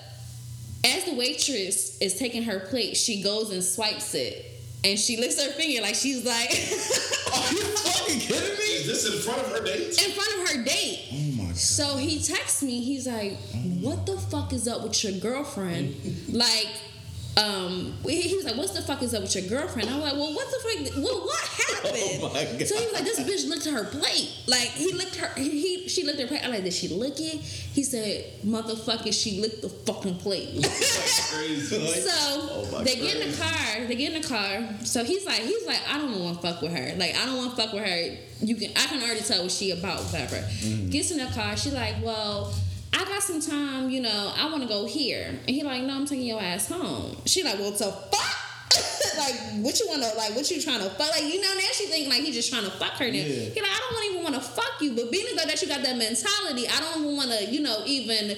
As the waitress is taking her plate, she goes and swipes it. And she licks her finger like she's like Are you fucking kidding me? Is this in front of her date? in front of her date. Oh my god. So he texts me, he's like, What the fuck is up with your girlfriend? like, um, he was like, "What's the fuck is up with your girlfriend?" I'm like, "Well, what the fuck? Well, what happened?" Oh my God. So he was like, "This bitch licked her plate. Like he licked her. He she licked her plate. I'm like, did she lick it?" He said, "Motherfucker, she licked the fucking plate." Crazy. So Oh they get in the car. They get in the car. So he's like, he's like, I don't want to fuck with her. Like I don't want to fuck with her. You can, I can already tell what she about, whatever. Mm-hmm. Gets in the car. She like, well, I got some time. You know, I want to go here. And he like, no, I'm taking your ass home. She like, well, to fuck. like what you want to like? What you trying to fuck? Like you know now she thinking like he just trying to fuck her. Now Yeah. he like, I don't even want to fuck you. But being as though that you got that mentality, I don't even want to, you know, even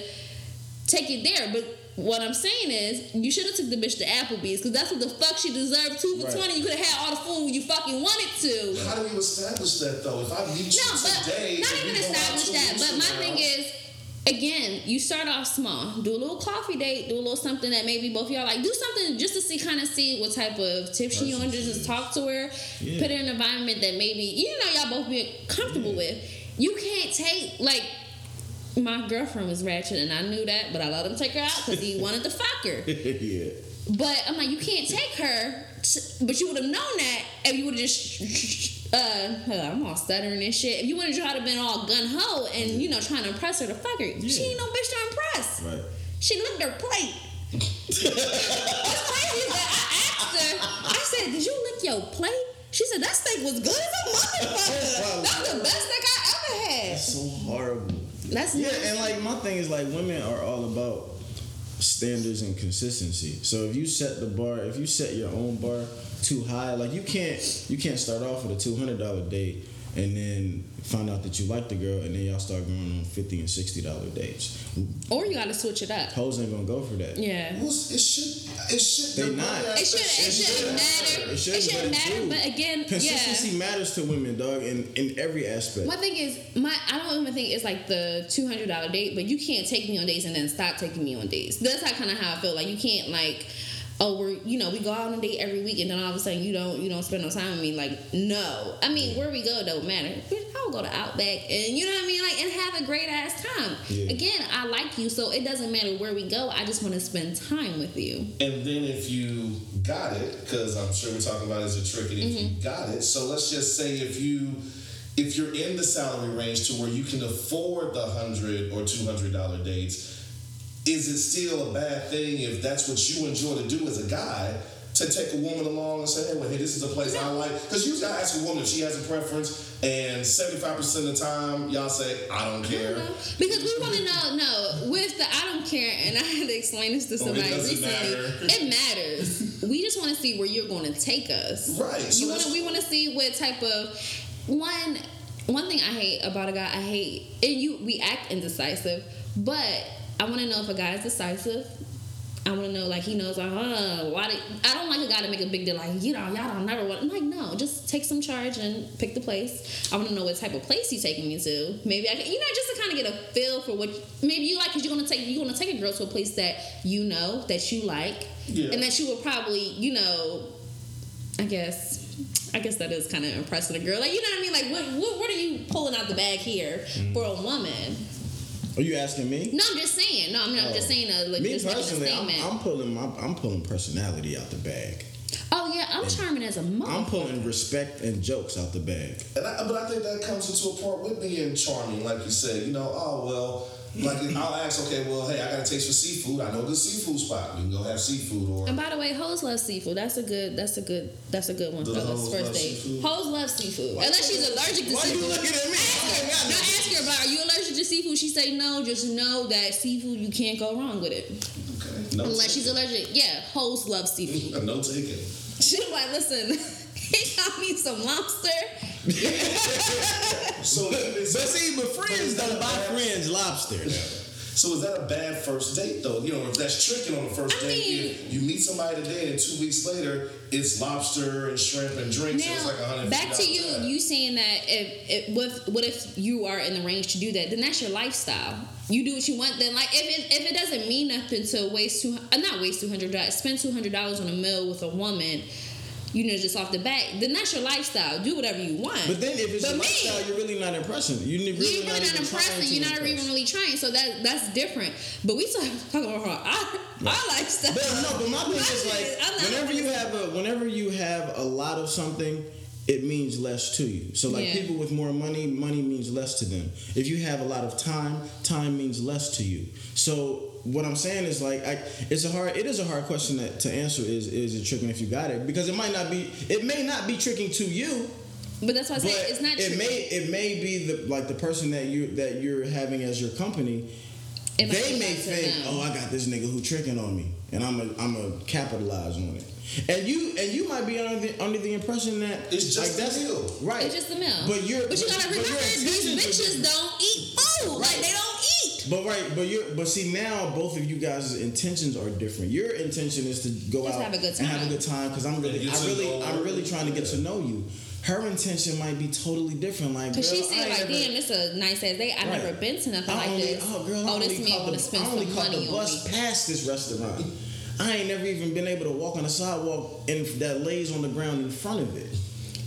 take it there. But what I'm saying is, you should have took the bitch to Applebee's because that's what the fuck she deserved. Two for Right. twenty. You could have had all the food you fucking wanted to. How do we establish that though? If I meet you No, but today, not even establish that. But my from thing is, again, you start off small. Do a little coffee date. Do a little something that maybe both of y'all like. Do something just to see, kind of see what type of tip she on. Just to talk to her. Yeah. Put her in an environment that maybe you know y'all both be comfortable with. You can't take like. My girlfriend was ratchet, and I knew that, but I let him take her out because he wanted to fuck her. yeah. But I'm like, you can't take her. t- but you would have known that if you would have just, uh, I'm all stuttering and shit. If you would have tried to been all gun ho and you know trying to impress her to fuck her, she ain't no bitch to impress. Right. She licked her plate. What's crazy is that I asked her. I said, "Did you lick your plate?" She said, "That steak was good as a motherfucker. That's the best steak I ever had." That's so horrible. That's Yeah, nasty. and like my thing is like women are all about standards and consistency. So if you set the bar, if you set your own bar too high, like you can't you can't start off with a two hundred dollar date and then find out that you like the girl and then y'all start going on fifty and sixty dollar dates. or you got to switch it up. Hoes ain't gonna go for that. Yeah. Well, it should. It should. They the not. It shouldn't. It shouldn't matter. It It shouldn't, shouldn't but it matter. But again, Consistency yeah. matters to women, dog, in, in every aspect. My thing is, my I don't even think it's like the two hundred dollar date, but you can't take me on dates and then stop taking me on dates. That's how kind of how I feel. Like you can't like, oh we're you know we go out on a date every week and then all of a sudden you don't you don't spend no time with me like no. I mean where we go don't matter. I'll go to outback and you know what i mean? Like and have a great ass time. Yeah. again i like you so it doesn't matter where we go. I just want to spend time with you. And then if you got it, because I'm sure we're talking about it as a trick, and if Mm-hmm. you got it, so let's just say if you if you're in the salary range to where you can afford the hundred or two hundred dollar dates, is it still a bad thing if that's what you enjoy to do as a guy? To take a woman along and say, hey, well, hey, this is a place I like. Because usually I ask a woman if she has a preference, and 75% of the time, y'all say, I don't care. Because we want to know, no, with the I don't care, and I had to explain this to Oh, it somebody recently. matter. It matters. we just want to see where you're going to take us. Right, so You to. We want to see what type of one. One thing I hate about a guy, I hate, and you. We act indecisive, but I want to know if a guy is decisive. I want to know, like, he knows, like, uh, why did, I don't like a guy to make a big deal, like, you know, y'all don't never want, I'm like, no, just take some charge and pick the place. I want to know what type of place he's taking me to. Maybe I can, you know, just to kind of get a feel for what, maybe you like, because you're going to take, you're going to take a girl to a place that you know, that you like, Yeah. and that you would probably, you know, I guess, I guess that is kind of impressing a girl. Like, you know what I mean? Like, what, what, what are you pulling out the bag here for a woman? Are you asking me? No, I'm just saying. No, I'm not I'm just oh. saying a, like, Me just personally, I'm. I'm pulling my, I'm pulling personality out the bag. Oh yeah, I'm charming as a mother. I'm pulling respect and jokes out the bag. And I, but I think that comes into a part with being charming, like you said. You know, oh well, like I'll ask, okay, well, hey, I got a taste for seafood. I know a good seafood spot. We can go have seafood, or And by the way, hoes love seafood. That's a good. That's a good. That's a good one for the us hoes first love date. seafood? Hoes love seafood, unless she's allergic to seafood. Why are you looking at me? Ask her. No, ask her about. Are you allergic to seafood? She say no. Just know that seafood you can't go wrong with it. okay, no, Unless she's allergic. Yeah, hoes love seafood. no taken. She like, listen, he got me some lobster. So, But see, but friends is that don't buy bad- friends lobster. so is that a bad first date though? You know, if that's tricking on the first I date, mean- if you meet somebody today and two weeks later it's lobster and shrimp and drinks, so it's like a hundred. back to you. You saying that if, if what what if you are in the range to do that? Then that's your lifestyle. You do what you want. Then like if it if it doesn't mean nothing to waste two uh, not waste two hundred dollars, spend two hundred dollars on a meal with a woman. You know, just off the bat, then that's your lifestyle. Do whatever you want. But then if it's But a me- lifestyle, you're really not impressing. You're really, you're really not, not, impressing. You're not impress. even really trying. So that that's different. But we talk, talking about our, our, our lifestyle. But no, but my thing is like whenever you have a whenever you have a lot of something, it means less to you. So like Yeah. people with more money, money means less to them. If you have a lot of time, time means less to you. So what I'm saying is like I, it's a hard it is a hard question that, to answer is is it tricking if you got it because it might not be it may not be tricking to you But that's why I say it's not it true. may it may be the like the person that you that you're having as your company It they be may think, them. oh, I got this nigga who tricking on me, and I'm a, I'm a capitalize on it. And you and you might be under the, under the impression that It's just like, the deal. right? It's just the meal. But you're But you gotta but your remember, these bitches don't eat food. Like they don't eat. But right, but you but see now both of you guys' intentions are different. Your intention is to go Just out have a good and have a time. good time because I'm really And I to really I'm really trying to get to know you. Her intention might be totally different. Like, Cause girl, she said like, never- damn, this a nice ass day. I Right. never been to nothing I like only, this. Oh, girl, oh, only this man caught want to the- spend I only some caught money the on bus me. past this restaurant. I ain't never even been able to walk on a sidewalk and that lays on the ground in front of it.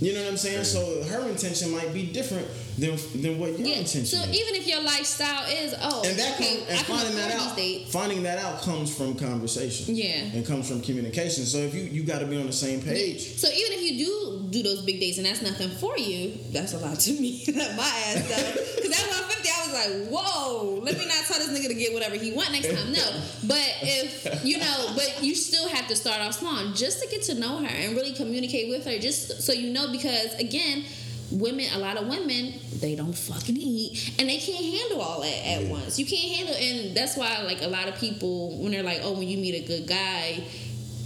You know what I'm saying? So her intention might be different than than what your Yeah. intention So is. even if your lifestyle is, oh, and that okay, come, and I can finding that out, dates. finding that out comes from conversation. Yeah. and comes from communication. So if you you got to be on the same page. So even if you do do those big dates and that's nothing for you, that's a lot to me. My ass though, because at 150, I was like, whoa, let me not tell this nigga to get whatever he want next time. No, but if you know, but you still have to start off small just to get to know her and really communicate with her, just so you know, because again. Women, a lot of women, they don't fucking eat, and they can't handle all that at once. You can't handle, and that's why, like a lot of people, when they're like, "Oh, when you meet a good guy,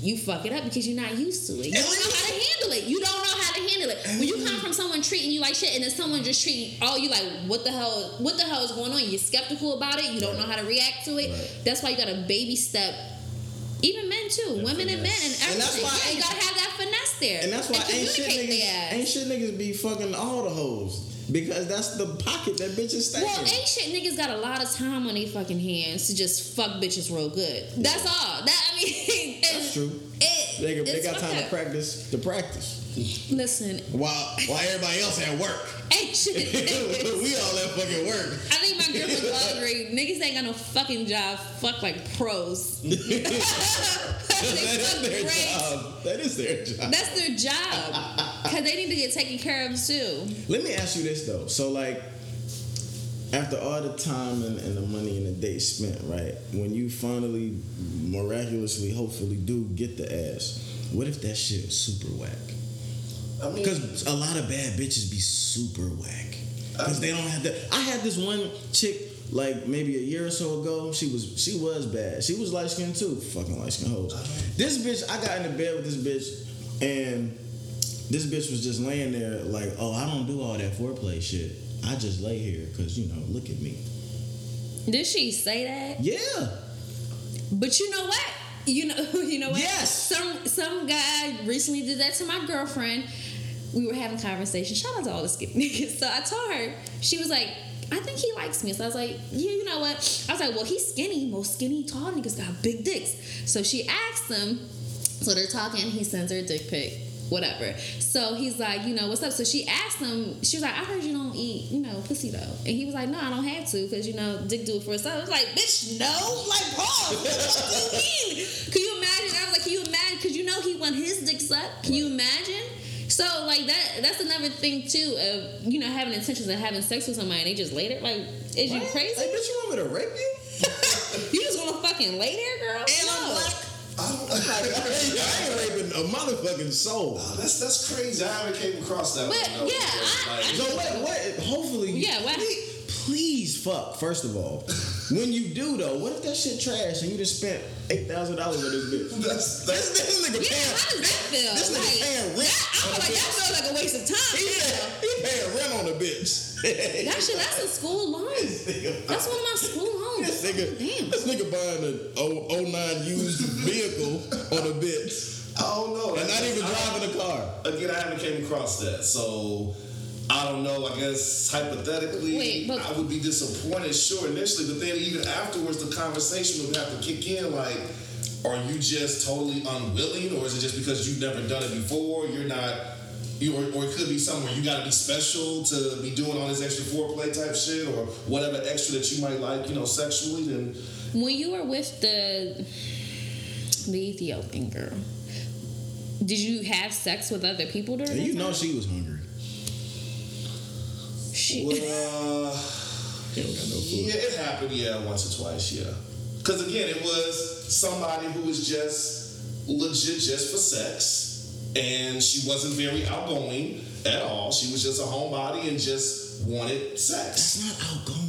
you fuck it up because you're not used to it. You don't know how to handle it. You don't know how to handle it. When you come from someone treating you like shit and then someone just treating oh you like what the hell what the hell is going on? You're skeptical about it. You don't know how to react to it. Right. That's why you got to baby step. Even men too, women and men and And that's everything. why you gotta have that finesse there. And that's why ain't shit niggas ain't shit niggas be fucking all the hoes because that's the pocket that bitches stay in. Well, in. ain't shit niggas got a lot of time on their fucking hands to just fuck bitches real good. That's all. That I mean, That's true. It, they, they got time to practice to practice Listen, while while everybody else at work. shit. we all at fucking work. I think my girlfriend will agree. Niggas ain't got no fucking job. Fuck like pros. they that is their great. job. That is their job. That's their job. Because they need to get taken care of too. Let me ask you this though. So like after all the time and, and the money and the days spent, right? When you finally miraculously, hopefully do get the ass, what if that shit is super whack? I mean, Because a lot of bad bitches be super whack. Because they don't have that. I had this one chick like maybe a year or so ago. She was she was bad. She was light skinned too. Fucking light skinned hoes. This bitch, I got into bed with this bitch, and this bitch was just laying there like, oh, I don't do all that foreplay shit. I just lay here because you know, look at me. Did she say that? Yeah. But you know what? You know, you know what? Yes. Some some guy recently did that to my girlfriend. We were having conversation. Shout out to all the skip niggas. So I told her, she was like, I think he likes me. So I was like, yeah, you know what? I was like, well, he's skinny. Most skinny, tall niggas got big dicks. So she asked him, so they're talking, he sends her a dick pic, whatever. So he's like, you know, what's up? So she asked him, she was like, I heard you don't eat, you know, pussy though. And he was like, no, I don't have to, because, you know, dick do it for itself. I was like, bitch, no. Like, pause. What do you mean? Can you imagine? I was like, can you imagine? Because you know he want his dick sucked. Can you imagine? So like that that's another thing too of you know having intentions of having sex with somebody and they just lay there like is you crazy? Hey, bitch, you want me to rape you? you just wanna fucking lay there, girl? And no. I'm black. I don't. I ain't raping a motherfucking soul. Oh, that's that's crazy. I haven't came across that. But, one, yeah, because, I- like, So what? What? Hopefully, Yeah, what- Please, please, fuck. First of all, when you do though, what if that shit trash and you just spent eight thousand dollars on this bitch? that's This, that's this nigga Yeah, paying. how does that feel? This nigga like, paying rent. that, I feel like that feels like a waste of He time. paying, he paying rent on a bitch. That shit, that's a school loan. Nigga- That's one of my school loans. This nigga, Damn. this nigga buying a 09 used vehicle on a bitch I don't know. and not even driving a car. Again, I haven't came across that, so I don't know. I guess hypothetically, Wait, but- I would be disappointed, sure, initially, but then even afterwards, the conversation would have to kick in. Like, are you just totally unwilling, or is it just because you've never done it before? You're not. You, or, or it could be somewhere you got to be special to be doing all this extra foreplay type shit, or whatever extra that you might like, you know, sexually. Then When you were with the the Ethiopian girl, did you have sex with other people during And that you know time? she was hungry. Shit. well. She don't got no. Yeah, it happened. Yeah, once or twice. Yeah, because again, it was somebody who was just legit just for sex, and she wasn't very outgoing at all. She was just a homebody and just wanted sex. That's not outgoing.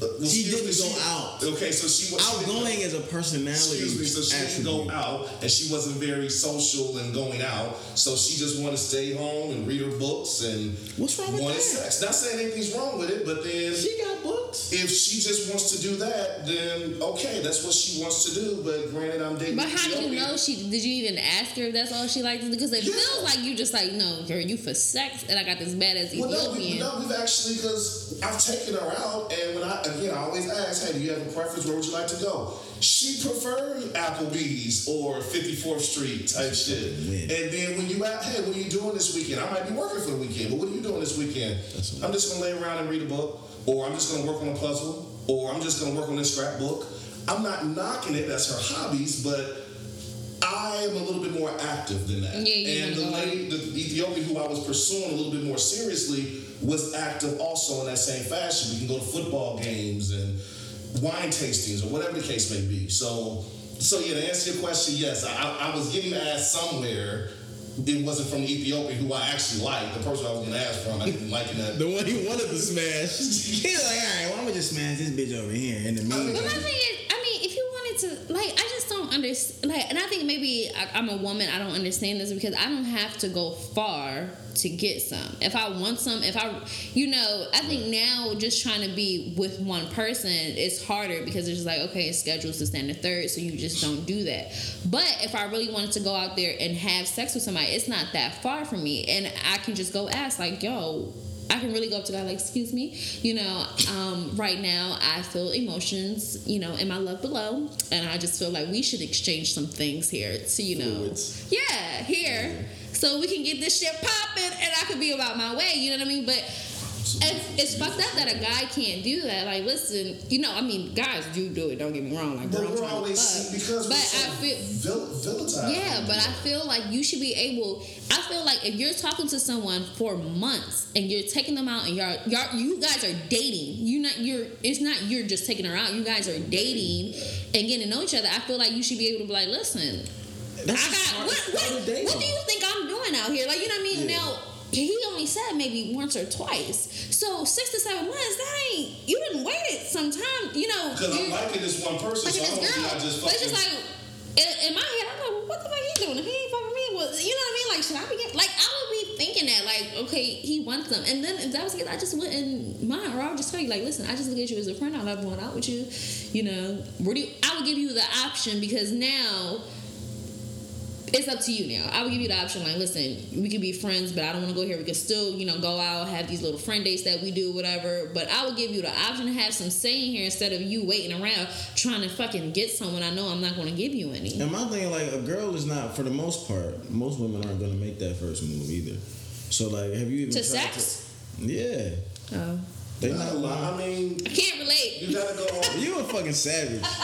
Well, She didn't me, go out. Okay, so she was Outgoing as a personality. Excuse me, so she didn't go out, and she wasn't very social and going out. So she just wanted to stay home and read her books and What's wrong with wanted that? sex. Not saying anything's wrong with it, but then She got books. if she just wants to do that, then okay, that's what she wants to do. But granted, I'm dating. But how do you know she? Did you even ask her if that's all she likes? Because it Yeah. feels like you just like no, girl, you for sex, and I got this badass Well, no, we, Ethiopian. no, we've actually because I've taken her out, and when I again, I always ask, "Hey, do you have a preference? Where would you like to go?" She prefers Applebee's or 54th Street type shit. Win. And then when you ask, "Hey, what are you doing this weekend?" I might be working for the weekend, but what are you doing this weekend? That's I'm just gonna lay around and read a book, or I'm just gonna work on a puzzle, or I'm just gonna work on this scrapbook. I'm not knocking it. That's her hobbies, but. I am a little bit more active than that. Yeah, and the wanna go out. lady, the Ethiopian who I was pursuing a little bit more seriously was active also in that same fashion. We can go to football games and wine tastings or whatever the case may be. So, so yeah, to answer your question, yes, I, I was getting asked somewhere. It wasn't from Ethiopia, who I actually liked. The person I was gonna ask from, I didn't like that. The one he wanted to smash. He was like, all right, well, I'm gonna just smash this bitch over here in the But meantime. my thing is, I like, I just don't understand. Like, and I think maybe I, I'm a woman. I don't understand this because I don't have to go far to get some. If I want some, if I, you know, I think now just trying to be with one person is harder because it's just like, okay, schedules to stand a third, so you just don't do that. But if I really wanted to go out there and have sex with somebody, it's not that far from me, and I can just go ask, like, yo, I can really go up to God like, excuse me, you know, um, right now I feel emotions, you know, in my love below, and I just feel like we should exchange some things here to, you know, Fluids. yeah, here, so we can get this shit popping, and I could be about my way, you know what I mean? But it's, it's fucked up that a guy can't do that. Like, listen, you know, I mean, guys do do it. Don't get me wrong. Like, But we're always fuck. because but I feel vil- yeah, but I feel like you should be able. I feel like if you're talking to someone for months and you're taking them out and you're, you're you guys are dating. You're not you're. It's not you're just taking her out. You guys are dating and getting to know each other. I feel like you should be able to be like, listen, That's I got what, what, what do you think I'm doing out here? Like you know what I mean? Yeah. Now he only said maybe once or twice. So six to seven months. That ain't you didn't wait it. Sometime you know. Because I'm liking this one person, so I don't girl. I just but it's just like in, in my head, I'm like, well, what the fuck he doing? He ain't fucking me. Well, you know what I mean? Like, should I be get, like, I would be thinking that, like, okay, he wants them, and then if that was the case, I just wouldn't mind, or I would just tell you, like, listen, I just look at you as a friend. I love going out with you. You know, where do you, I would give you the option because now it's up to you now. I would give you the option, like, listen, we could be friends, but I don't want to go here. We could still, you know, go out, have these little friend dates that we do, whatever. But I would give you the option to have some say in here instead of you waiting around trying to fucking get someone. I know I'm not going to give you any. And my thing, like, a girl is not, for the most part, most women aren't going to make that first move either. So, like, have you even To sex? To, yeah, Oh, they Not not a. I mean, I can't relate. you gotta go. Off, You a fucking savage.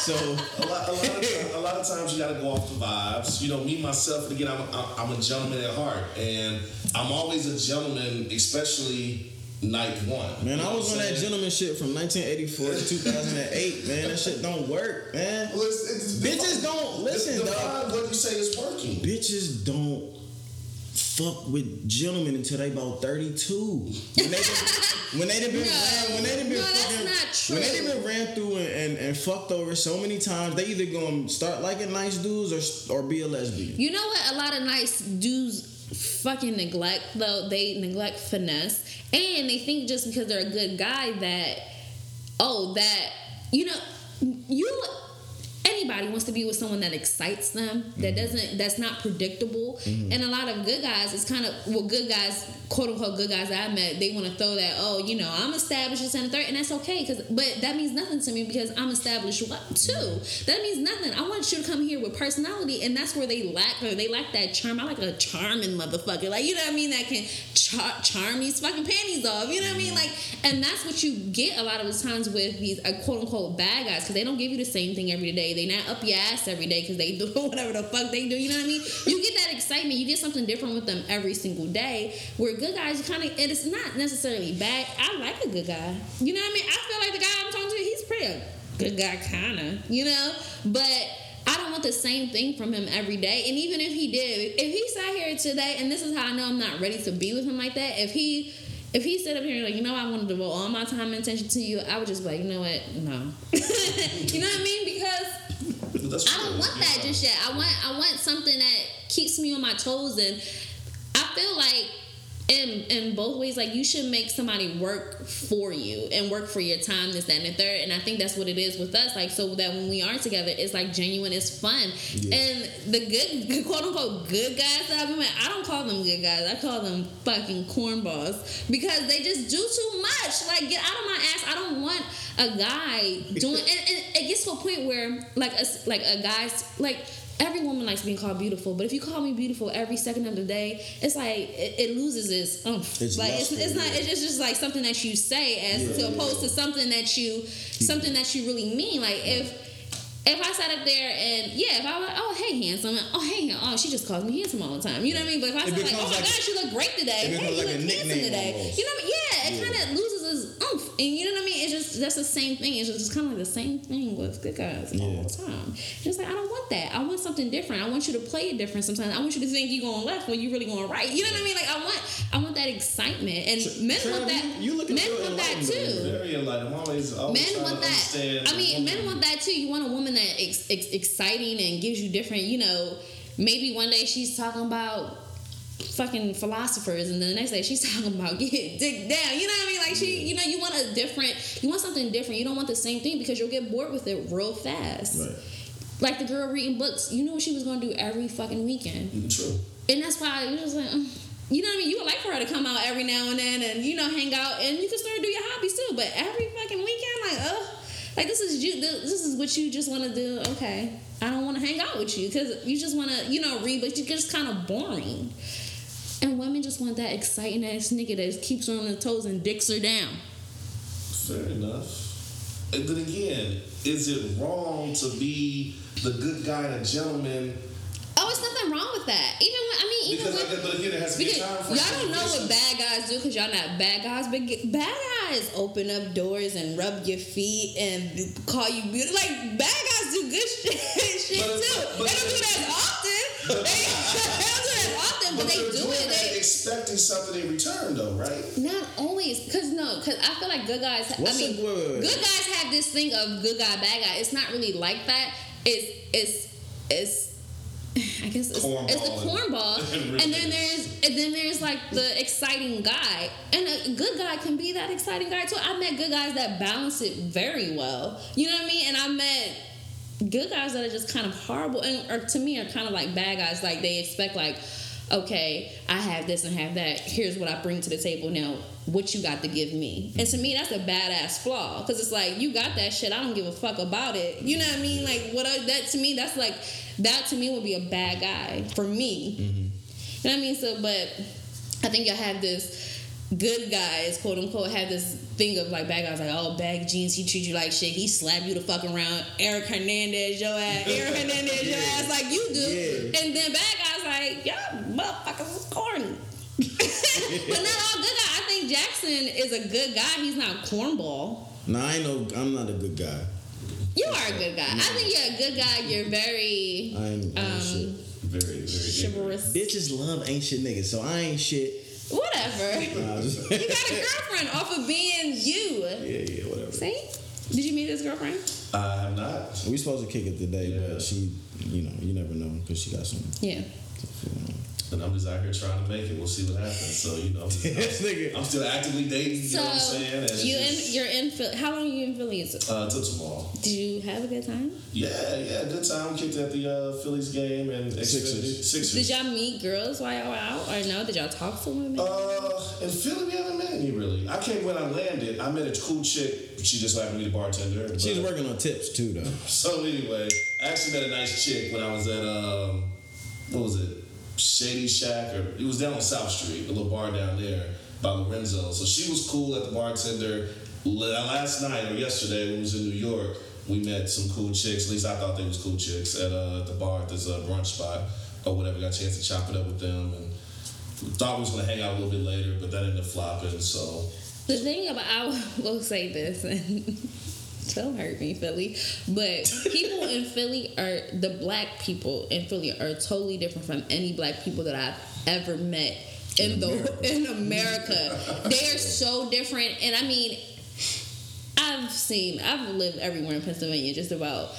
So, a lot, a lot of a lot of times you gotta go off the vibes. You know, me myself. Again, I'm, I'm I'm a gentleman at heart, and I'm always a gentleman, especially night one. man, You know I was on what that gentleman shit from 1984 to 2008. Man, that shit don't work, man. Well, it's, it's, Bitches don't listen, define dog. what you say is working. Bitches don't fuck with gentlemen until they about 32. When they done, when they done been No. ran, when they done been No, fucking, when they done been ran through and, and, and fucked over so many times, they either gonna start liking nice dudes or or be a lesbian. You know what? A lot of nice dudes fucking neglect though. They neglect finesse, and they think just because they're a good guy that oh that you know you anybody wants to be with someone that excites them that mm-hmm. doesn't that's not predictable. Mm-hmm. And a lot of good guys it's kind of well good guys quote unquote good guys that i met they want to throw that oh you know i'm established this and third and that's okay because but that means nothing to me because i'm established what too. That means nothing. I want you to come here with personality and that's where they lack or they lack that charm. I like a charming motherfucker like you know what i mean? That can char- charm these fucking panties off you know what i mean? Like and that's what you get a lot of the times with these uh, quote unquote bad guys because they don't give you the same thing every day. They not up your ass every day because they do whatever the fuck they do you know what i mean? You get that excitement you get something different with them every single day where good guys kind of and it's not necessarily bad i like a good guy you know what i mean i feel like the guy i'm talking to he's pretty a good guy kind of you know but I don't want the same thing from him every day. And even if he did, if he sat here today, and this is how I know I'm not ready to be with him like that, if he if he stood up here like, you know, I want to devote all my time and attention to you, I would just be like, you know what, no. you know what I mean? Because I don't want that just yet. I want I want something that keeps me on my toes and I feel like in in both ways, like you should make somebody work for you and work for your time, this, that, and the third. And I think that's what it is with us. Like so that when we are together, it's like genuine, it's fun. Yeah. And the good quote unquote good guys that I've been with, I don't call them good guys. I call them fucking cornballs because they just do too much. Like get out of my ass. I don't want a guy doing and, and it gets to a point where like a, like a guy's like every woman likes being called beautiful but if you call me beautiful every second of the day it's like it, it loses its oomph. It's like it's, it's not yeah. it's just, just like something that you say as to Yeah, opposed yeah. to something that you something that you really mean like if if I sat up there and yeah, if I was oh hey handsome, oh hey oh she just calls me handsome all the time, you know what I mean? But if I It said like oh my like- gosh you look great today, it hey you like a look handsome today, almost. you know what I mean? Yeah, it Yeah. kind of loses its oomph, and you know what I mean? It's just that's the same thing. It's just kind of like the same thing with good guys all the time. It's like I don't want that. I want something different. I want you to play it different. Sometimes I want you to think you're going left when you're really going right. You know what I mean? Like I want I want that excitement, and men Trav, want that. you- you looking men want that too. Very enlightened. I'm always, always Men trying want to that. understand I mean, the men want that too. You want a woman that ex- ex- exciting and gives you different. You know, maybe one day she's talking about fucking philosophers, and then the next day she's talking about get dick down. You know what I mean? Like she, you know, you want a different. You want something different. You don't want the same thing because you'll get bored with it real fast. Right. Like the girl reading books, you knew what she was gonna do every fucking weekend, True. and that's why it was like. mm, you know what I mean? You would like for her to come out every now and then and, you know, hang out and you can start to do your hobbies too. But every fucking weekend, like, ugh. Like, this is you, this is what you just want to do. Okay. I don't want to hang out with you because you just want to, you know, read, but you're just kind of boring. And women just want that exciting ass nigga that keeps her on her toes and dicks her down. Fair enough. And then again, is it wrong to be the good guy and a gentleman? Oh, it's nothing wrong with that. Even when, I mean, even Because, when, I, but again, it has to be time frame. y'all don't know what bad guys do because y'all not bad guys, but get, bad guys open up doors and rub your feet and call you beautiful. Like bad guys do good shit, shit But- too. but- they don't do that as often. they, they don't do that often, but, they do doing it. They, expecting something in return, though, right? not always, cause no, cause I feel like good guys. What's I mean, good guys have this thing of good guy, bad guy. It's not really like that. It's it's it's. I guess it's, Cornball it's the cornball, and and then really there's and then there's like the exciting guy, and a good guy can be that exciting guy too. I met good guys that balance it very well. You know what I mean? And I met good guys that are just kind of horrible and or to me are kind of like bad guys like they expect like okay i have this and have that. Here's what i bring to the table now. What you got to give me? And to me that's a badass flaw. Because it's like you got that shit. I don't give a fuck about it. You know what i mean? Like what I, that to me that's like that to me would be a bad guy for me. You know what i mean? So but i think y'all have this good guys, quote unquote, have this thing of like bad guys, like, oh, bag jeans, he treat you like shit, he slap you the fuck around, Eric Hernandez, your ass, Eric Hernandez, your ass, like you do. Yeah. And then bad guys, like, y'all motherfuckers is corny. but not all good guys. I think Jackson is a good guy. He's not cornball. Nah, I know. I'm not a good guy. You are a good guy. I think you're a good guy. You're very I ain't, I ain't um, shit. Very, very. chivalrous. Bitches love ain't shit niggas, so I ain't shit. Whatever. You Nah, just- got a girlfriend off of being you. yeah, yeah, whatever. See? Did you meet this girlfriend? I have not. We supposed to kick it today, Yeah. but she, you know, you never know because she got some. Yeah. And I'm just out here trying to make it. We'll see what happens. So, you know, I'm, This nigga. I'm still actively dating, you So know what I'm saying? And it's you in just, you're in Philly. How long are you in Philly? is uh, till tomorrow. Did you have a good time? Yeah, yeah, good time. Kicked at the uh, Phillies game and Sixers. Sixers. Did y'all meet girls while y'all were out, or no? Did y'all talk to women? Uh, in Philly, we haven't met any really. I came when I landed. I met a cool chick. She just happened to be the bartender. She's but- working on tips too, though. So anyway, I actually met a nice chick when I was at um, what was it, Shady Shack, or it was down on South Street, a little bar down there by Lorenzo. So she was cool at the bartender. Last night or yesterday, when we was in New York, we met some cool chicks. At least I thought they was cool chicks at uh, the bar at this uh, brunch spot or whatever. Got a chance to chop it up with them and thought we was gonna hang out a little bit later, but that ended up flopping. So The thing about I will say this, and don't hurt me, Philly, but people in Philly are the black people in Philly are totally different from any black people that I've ever met in, the in America. they are so different, and I mean, I've seen, I've lived everywhere in Pennsylvania, just about.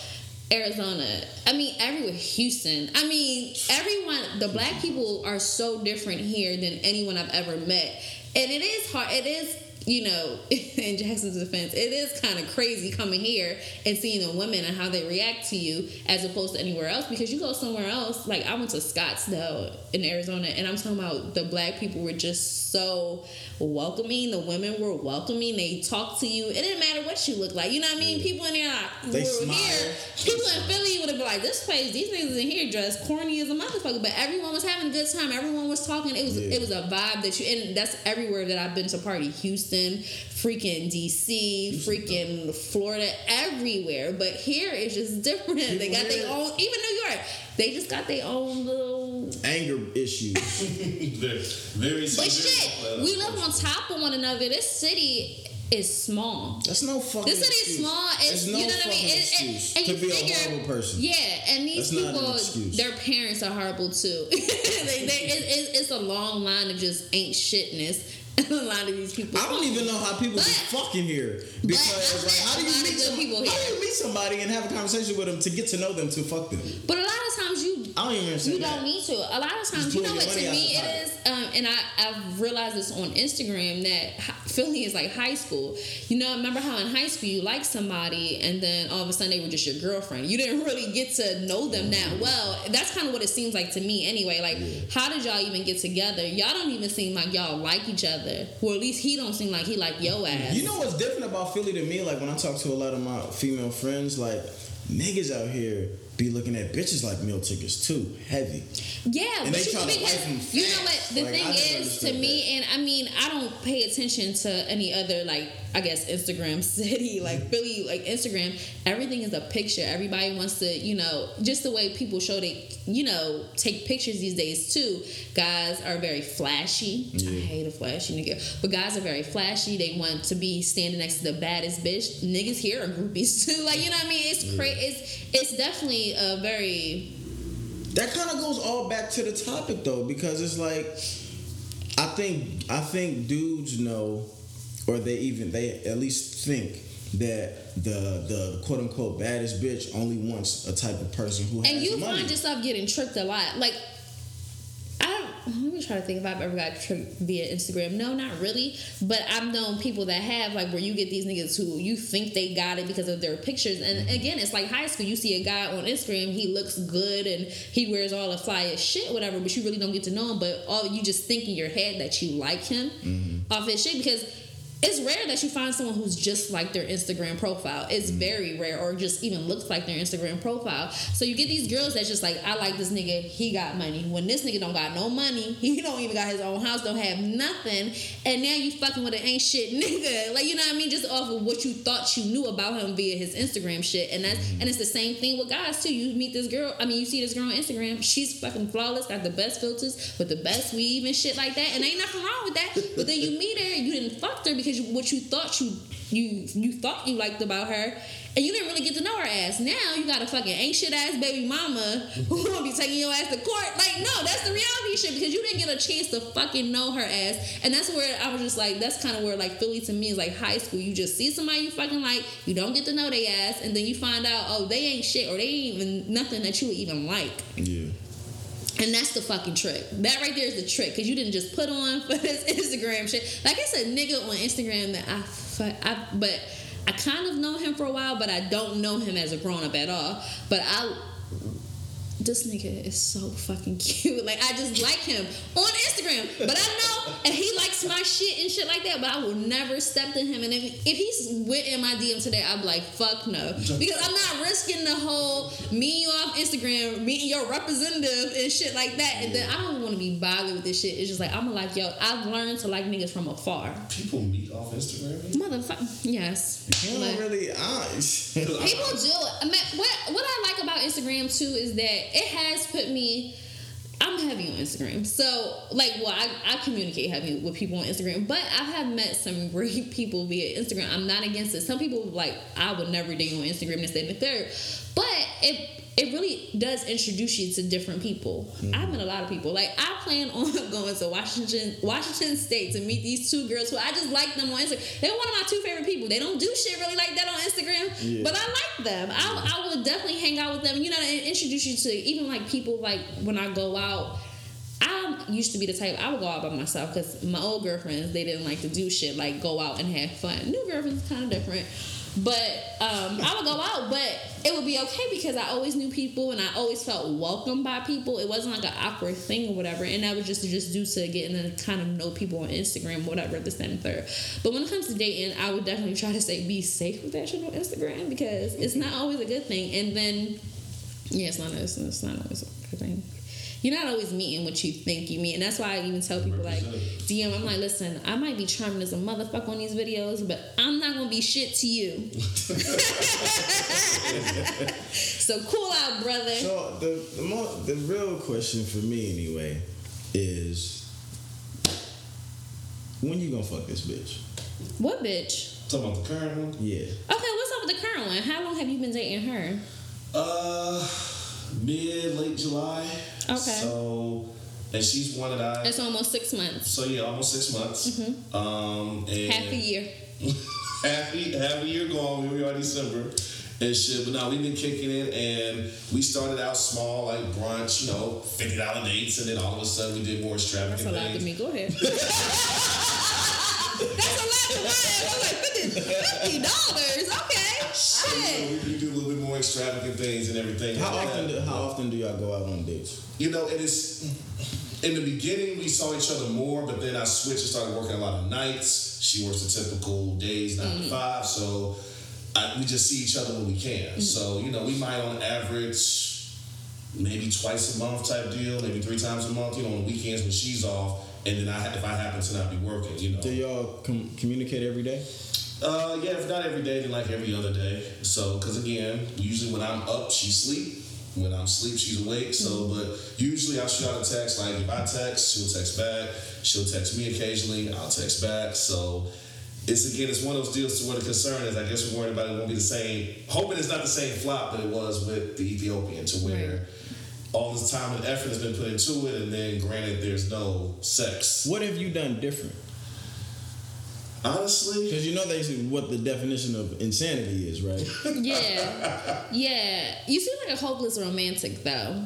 Arizona. I mean, everywhere. Houston. I mean, everyone. The black people are so different here than anyone I've ever met, and it is hard. It is, you know, in Jackson's defense, it is kind of crazy coming here and seeing the women and how they react to you as opposed to anywhere else. Because you go somewhere else, like I went to Scottsdale in Arizona, and I'm talking about the black people were just so welcoming. The women were welcoming. They talked to you. It didn't matter what you look like. You know what I mean? People in there like, They were smile. here. People in Philly would have been like, this place, these niggas in here dressed corny as a motherfucker. But everyone was having a good time. Everyone was talking. It was Yeah. it was a vibe that you and that's everywhere that I've been to party. Houston, freaking DC, freaking Florida, everywhere. But here it's just different. they got their own even New York. They just got their own little Anger issues. very, very. But shit, we live on top of one another. This city is small. That's no fucking. This city is small. It's, It's no you know what I mean. fucking It- it- excuse and to you be a figure, horrible person. Yeah, and these That's not an people, their parents are horrible too. they, they, it, it, it's a long line of just ain't shitness And a lot of these people. I don't even know how people But- get fucking here because like, how do you meet some, people how do you meet somebody and have a conversation with them to get to know them to fuck them? But a lot of times you I don't even understand You that. don't need to. A lot of times, you know what to me it is, um, and I I've realized this on Instagram that hi- Philly is like high school. You know, remember how in high school you like somebody, and then all of a sudden they were just your girlfriend. You didn't really get to know them that well. That's kind of what it seems like to me, anyway. Like, how did y'all even get together? Y'all don't even seem like y'all like each other, or at least he don't seem like he like yo ass. You know what's different about Philly to me? Like when I talk to a lot of my female friends, like niggas out here be looking at bitches like meal tickets too, heavy. Yeah, And they try to because wipe 'em you know what the Like, thing is to understood me, and I mean I don't pay attention to any other like I guess Instagram city like Philly like Instagram. Everything is a picture. Everybody wants to you know just the way people show they you know take pictures these days too. Guys are very flashy. I hate a flashy nigga, but guys are very flashy. They want to be standing next to the baddest bitch. Niggas here are groupies too. Like you know what I mean? It's cra- It's it's definitely a very That kind of goes all back to the topic though, because it's like I think I think dudes know, or they even they at least think that the the quote unquote baddest bitch only wants a type of person who has and you money. find yourself getting tricked a lot. Like, I don't. Let me try to think if I've ever got tricked via Instagram. No, not really. But I've known people that have, like, where you get these niggas who you think they got it because of their pictures. And mm-hmm. again, it's like high school. You see a guy on Instagram, he looks good and he wears all the flyest shit, whatever. But you really don't get to know him. But all you just think in your head that you like him mm-hmm. off his shit because it's rare that you find someone who's just like their Instagram profile. It's mm. very rare, or just even looks like their Instagram profile. So you get these girls that's just like, I like this nigga. He got money. When this nigga don't got no money, he don't even got his own house, don't have nothing, and now you fucking with an ain't shit nigga. Like you know what I mean? Just off of what you thought you knew about him via his Instagram shit, and that's mm. and it's the same thing with guys too. You meet this girl. I mean, you see this girl on Instagram. She's fucking flawless, got the best filters with the best weave and shit like that, and ain't nothing wrong with that. But then you meet her, you didn't fuck her because you, what you thought you you you thought you liked about her, and you didn't really get to know her ass. Now you got a fucking ain't shit ass baby mama who gonna be taking your ass to court. Like no, that's the reality shit because you didn't get a chance to fucking know her ass, and that's where I was just like, that's kind of where like Philly to me is like high school. You just see somebody you fucking like, you don't get to know their ass, and then you find out oh they ain't shit or they ain't even nothing that you would even like. yeah. And that's the fucking trick. That right there is the trick because you didn't just put on for this Instagram shit. Like it's a nigga on Instagram that I, I, but I kind of know him for a while, but I don't know him as a grown up at all. But I, this nigga is so fucking cute. Like I just like him on Instagram, but I know and he likes my shit and shit like that. But I will never step to him. And if if he's went in my DM today, I'm like fuck no, because I'm not risking the whole me you off Instagram, meeting your representative and shit like that. And then I don't want to be bothered with this shit. It's just like I'm like yo. I've learned to like niggas from afar. People meet off Instagram. Motherfucker, yes. You Like- don't really. I, People do it. I mean, what what I like about Instagram too is that it has put me. I'm heavy on Instagram, so like, well, I, I communicate heavy with people on Instagram, but I have met some great people via Instagram. I'm not against it. Some people like I would never date on Instagram, this, that, and the third, but it it really does introduce you to different people. Mm-hmm. I've met a lot of people. Like I plan on going to Washington Washington State to meet these two girls who I just like them on Instagram. They're one of my two favorite people. They don't do shit really like that on Instagram, Yeah. but I like them. I, I would definitely hang out with them. You know, and introduce you to even like people like when I go out. I used to be the type I would go out by myself because my old girlfriends they didn't like to do shit like go out and have fun. New girlfriends kind of different, but um, I would go out, but it would be okay because I always knew people and I always felt welcomed by people. It wasn't like an awkward thing or whatever, and that was just just due to getting to kind of know people on Instagram, whatever this and third. But when it comes to dating, I would definitely try to say be safe with that shit on Instagram because it's not always a good thing. And then yeah, it's not. It's not always a good thing. You're not always meeting what you think you meet, and that's why I even tell people like DM. I'm like, listen, I might be charming as a motherfucker on these videos, but I'm not gonna be shit to you. so cool out, brother. So the the, mo- the real question for me anyway is when you gonna fuck this bitch? What bitch? Talking about the current one. Yeah. Okay, what's up with the current one? How long have you been dating her? Uh, mid late July. Okay. So and she's one that I. It's almost six months. So yeah, almost six months. Um, and Mm-hmm. Half a year. half a, half a year gone. We are December and shit. But now we've been kicking it, and we started out small, like brunch, you know, fifty dollar dates, and then all of a sudden we did more extravagant That's a lot to things. me. Go ahead. That's a lot to me. I was like, fifty dollars. Okay. So, you know, Shit. we, we do a little bit more extravagant things and everything. How like often? that. Do, how often do y'all go out on dates? You know, it is. In the beginning, we saw each other more, but then I switched and started working a lot of nights. She works the typical days, 9 to mm-hmm. five, so I, we just see each other when we can. Mm-hmm. So you know, we might on average maybe twice a month type deal, maybe three times a month. You know, on the weekends when she's off, and then I, if I happen to not be working, you know. Do y'all com- communicate every day? Uh, yeah, if not every day, then like every other day. So, because again, usually when I'm up, she sleep. When I'm asleep, she's awake. So, but usually I'll shoot out a text. Like if I text, she'll text back. She'll text me occasionally. I'll text back. So, it's again, it's one of those deals to where the concern is. I guess we're worried about it won't be the same. Hoping it's not the same flop that it was with the Ethiopian, to where. Right. All this time and effort has been put into it, and then granted, there's no sex. What have you done different? Honestly, Because you know they say what the definition of insanity is, right? Yeah. Yeah. You seem like a hopeless romantic though.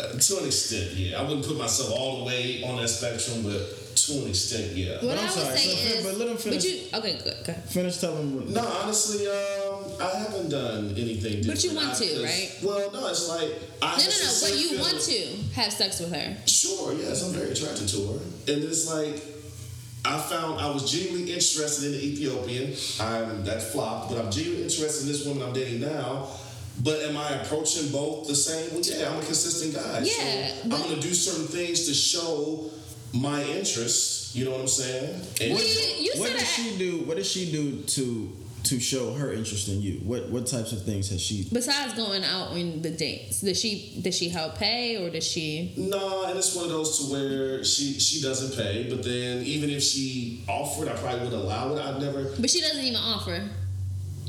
Uh, to an extent, yeah. I wouldn't put myself all the way on that spectrum, but to an extent, yeah. What I'm I would sorry, say so fin- is, but let him finish. you okay? Good. Go. Finish telling. No, honestly, um, I haven't done anything different. But you want I to, just- right? Well, no, it's like I No, no, no. But you want to. to have sex with her. Sure, yes, I'm very attracted to her, and it's like I found I was genuinely interested in the Ethiopian. I'm that flopped, but I'm genuinely interested in this woman I'm dating now. But am I approaching both the same? Well, yeah, I'm a consistent guy. Yeah, so I'm gonna do certain things to show my interest. You know what I'm saying? And Well, you, you what said does she do? What does she do to to show her interest in you? What what types of things has she? Besides going out on the dates, does she does she help pay or does she? No, and it's one of those to where she she doesn't pay, but then even if she offered, I probably wouldn't allow it. I'd never But she doesn't even offer.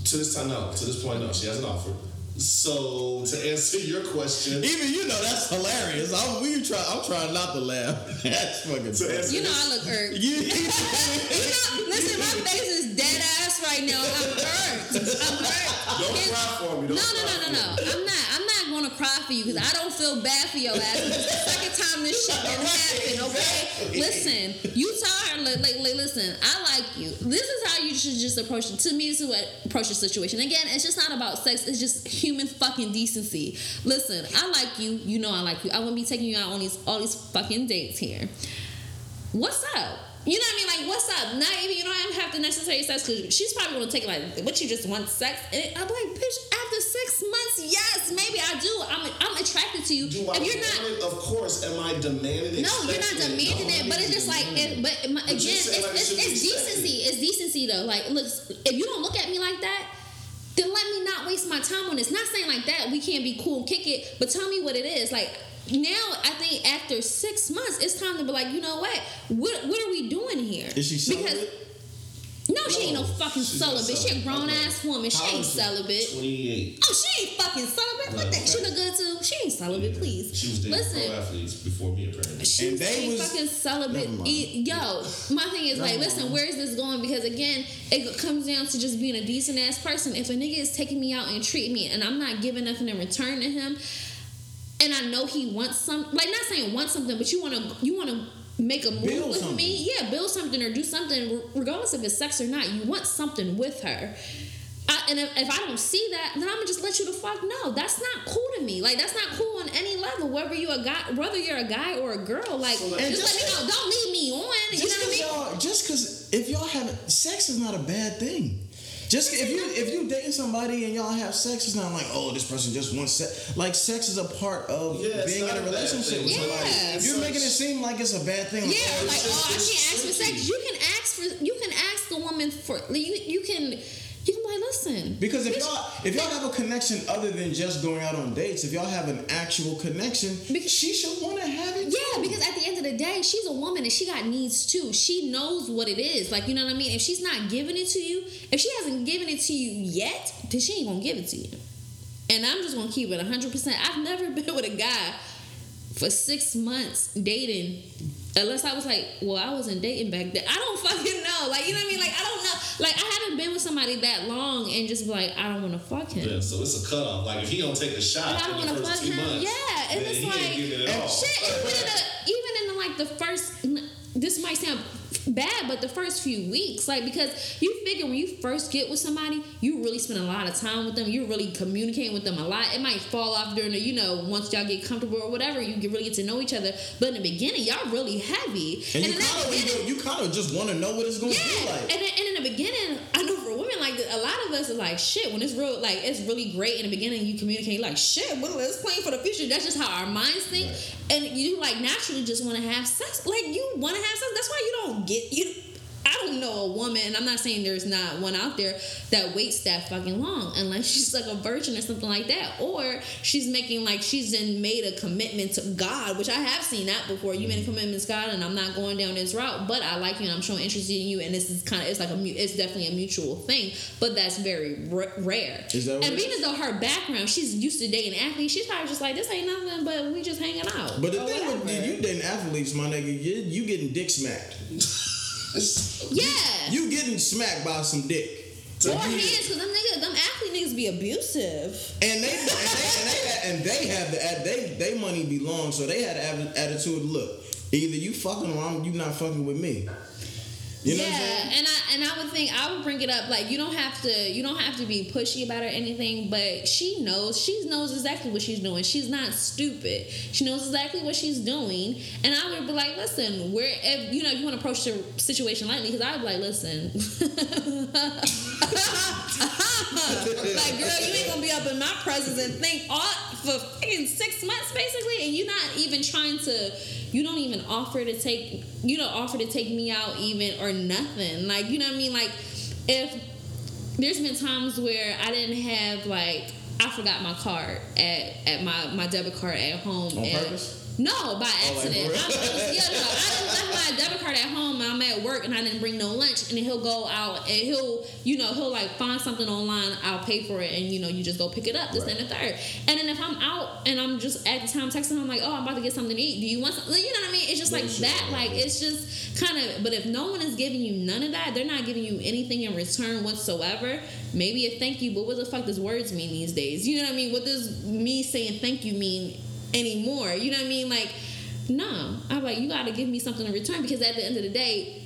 to this time no. To this point, no, she hasn't offered. So to answer your question, Even you know that's hilarious. I'm we try. I'm trying not to laugh. that's fucking. To You know I look irked. You, You know, listen, my face is dead ass right now. I'm irked. I'm irked. Don't It's- cry for me. Don't no, no, cry no, no, no. I'm not. I'm not gonna cry for you because I don't feel bad for your ass. It's the second time this shit done happened. Okay, listen. You tell her, like, like, like, listen. I like you. This is how you should just approach it. To me, this is what approach the situation. Again, it's just not about sex. It's just human fucking decency. Listen, I like you. You know I like you. I wouldn't be taking you out on these all these fucking dates here. What's up? You know what I mean? Like, what's up? Not even you don't even have to necessarily sex because she's probably gonna take it like, what you just want sex? And I'm like, bitch, after six months, yes, maybe I do. I'm I'm attracted to you. Do I you're not, it? Of course. Am I demanding it? no, you're not demanding No, it, but it's just like, it, but again, it's, like, it it's, it's decency. It's decency though. Like, look, if you don't look at me like that, then let me not waste my time on this. Not saying like that we can't be cool and kick it, but tell me what it is. Like now, I think after six months, it's time to be like, you know what? What what are we doing here? Is she celibate? no, she ain't no No, fucking she's not celibate. She a grown Okay. ass woman. She ain't she? celibate. 28. Oh, she ain't fucking celibate. What No, the? She okay. look good too. She ain't celibate, please. She was dating Listen, pro athletes before me, apparently. she And they ain't was- fucking celibate. Never mind. E- Yo, my thing is like, Never listen, where is this going? Because again, it comes down to just being a decent ass person. If a nigga is taking me out and treating me, and I'm not giving nothing in return to him, and I know he wants some, like not saying want something, but you want to, you want to make a move Build with something. me, yeah, build something or do something, regardless if it's sex or not. You want something with her. I, and if, if I don't see that, then I'm gonna just let you the fuck know. That's not cool to me. Like that's not cool on any level. Whether you're a guy, whether you're a guy or a girl, like So, just, just- let me know. Don't leave me on. You know what I mean? just because if y'all have sex is not a bad thing. Just if you if you dating somebody and y'all have sex, it's not like oh this person just wants sex. Like sex is a part of Yeah, being in a a relationship. thing. So, like, Yeah. if you're making it seem like it's a bad thing, like, Yeah, oh, like oh, I can't ask for sex. You can ask for. You can ask the woman for. You you can. You can be like, listen. Because if bitch, y'all if y'all have a connection other than just going out on dates, if y'all have an actual connection, Because- she should want to have it. Yeah, too. because at the end of the day, she's a woman and she got needs too. She knows what it is. Like, you know what I mean? If she's not giving it to you, if she hasn't given it to you yet, then she ain't gonna give it to you. And I'm just gonna keep it 100%. I've never been with a guy for six months dating. Unless I was like, well, I wasn't dating back then. I don't fucking know. Like, you know what I mean? Like, I don't know. Like, I haven't been with somebody that long and just be like, I don't want to fuck him. Yeah, so it's a cutoff. Like if he don't take a shot I don't want to fuck him. months, Yeah, and it's like it shit. Even in the even in the, like the first. This might sound bad, but the first few weeks, like because you figure when you first get with somebody, you really spend a lot of time with them. You're really communicating with them a lot. It might fall off during the, you know, once y'all get comfortable or whatever, you can really get to know each other. But in the beginning, y'all really heavy. And, you in that kind of you, you kind of just want to know what it's going to yeah, be like. and, and in the beginning, I know for women, like a lot of us is like shit. When it's real, like it's really great in the beginning. You communicate like shit. Well, let's plan for the future. That's just how our minds think, and you like naturally just want to have sex. Like you want to have sex. That's why you don't get you. I don't know a woman, and I'm not saying there's not one out there that waits that fucking long, unless she's like a virgin or something like that, or she's making like she's then made a commitment to God, which I have seen that before. You made a mm-hmm. commitment to God, and I'm not going down this route, but I like you, and I'm showing interest in you, and this is kind of it's like a mu- it's definitely a mutual thing, but that's very r- rare. Is that what and being as though her background, she's used to dating athletes, she's probably just like this ain't nothing, but we just hanging out. But the thing with whatever. you, you dating athletes, my nigga, you, you getting dick smacked. yeah. You getting smacked by some dick. or hands, cause them niggas, them athlete niggas be abusive. And they and they and they, and they have the they they money be long, so they had the attitude. Look, either you fucking or I'm, you not fucking with me. You know yeah, what I'm saying? and I and I would think I would bring it up like you don't have to you don't have to be pushy about it or anything, but she knows she knows exactly what she's doing. She's not stupid. She knows exactly what she's doing, and I would be like, listen, where if you know if you want to approach the situation lightly, because I'd be like, listen, like girl, you ain't gonna be up in my presence and think all for fucking six months basically, and you're not even trying to. You don't even offer to take. You don't offer to take me out even or nothing. Like you know what I mean. Like if there's been times where I didn't have like I forgot my card at at my my debit card at home. On and- purpose? No, by Oh, like, accident. I was, yeah, no, I just left my debit card at home and I'm at work and I didn't bring no lunch. And then he'll go out and he'll, you know, he'll like find something online. I'll pay for it and you know you just go pick it up. This Right. and the third. And then if I'm out and I'm just at the time texting him like, oh, I'm about to get something to eat. Do you want something? You know what I mean? It's just like that. Like it's just kind of. But if no one is giving you none of that, they're not giving you anything in return whatsoever. Maybe a thank you, but what the fuck does words mean these days? You know what I mean? What does me saying thank you mean anymore? You know what I mean? Like no, I'm like, you got to give me something in return because at the end of the day,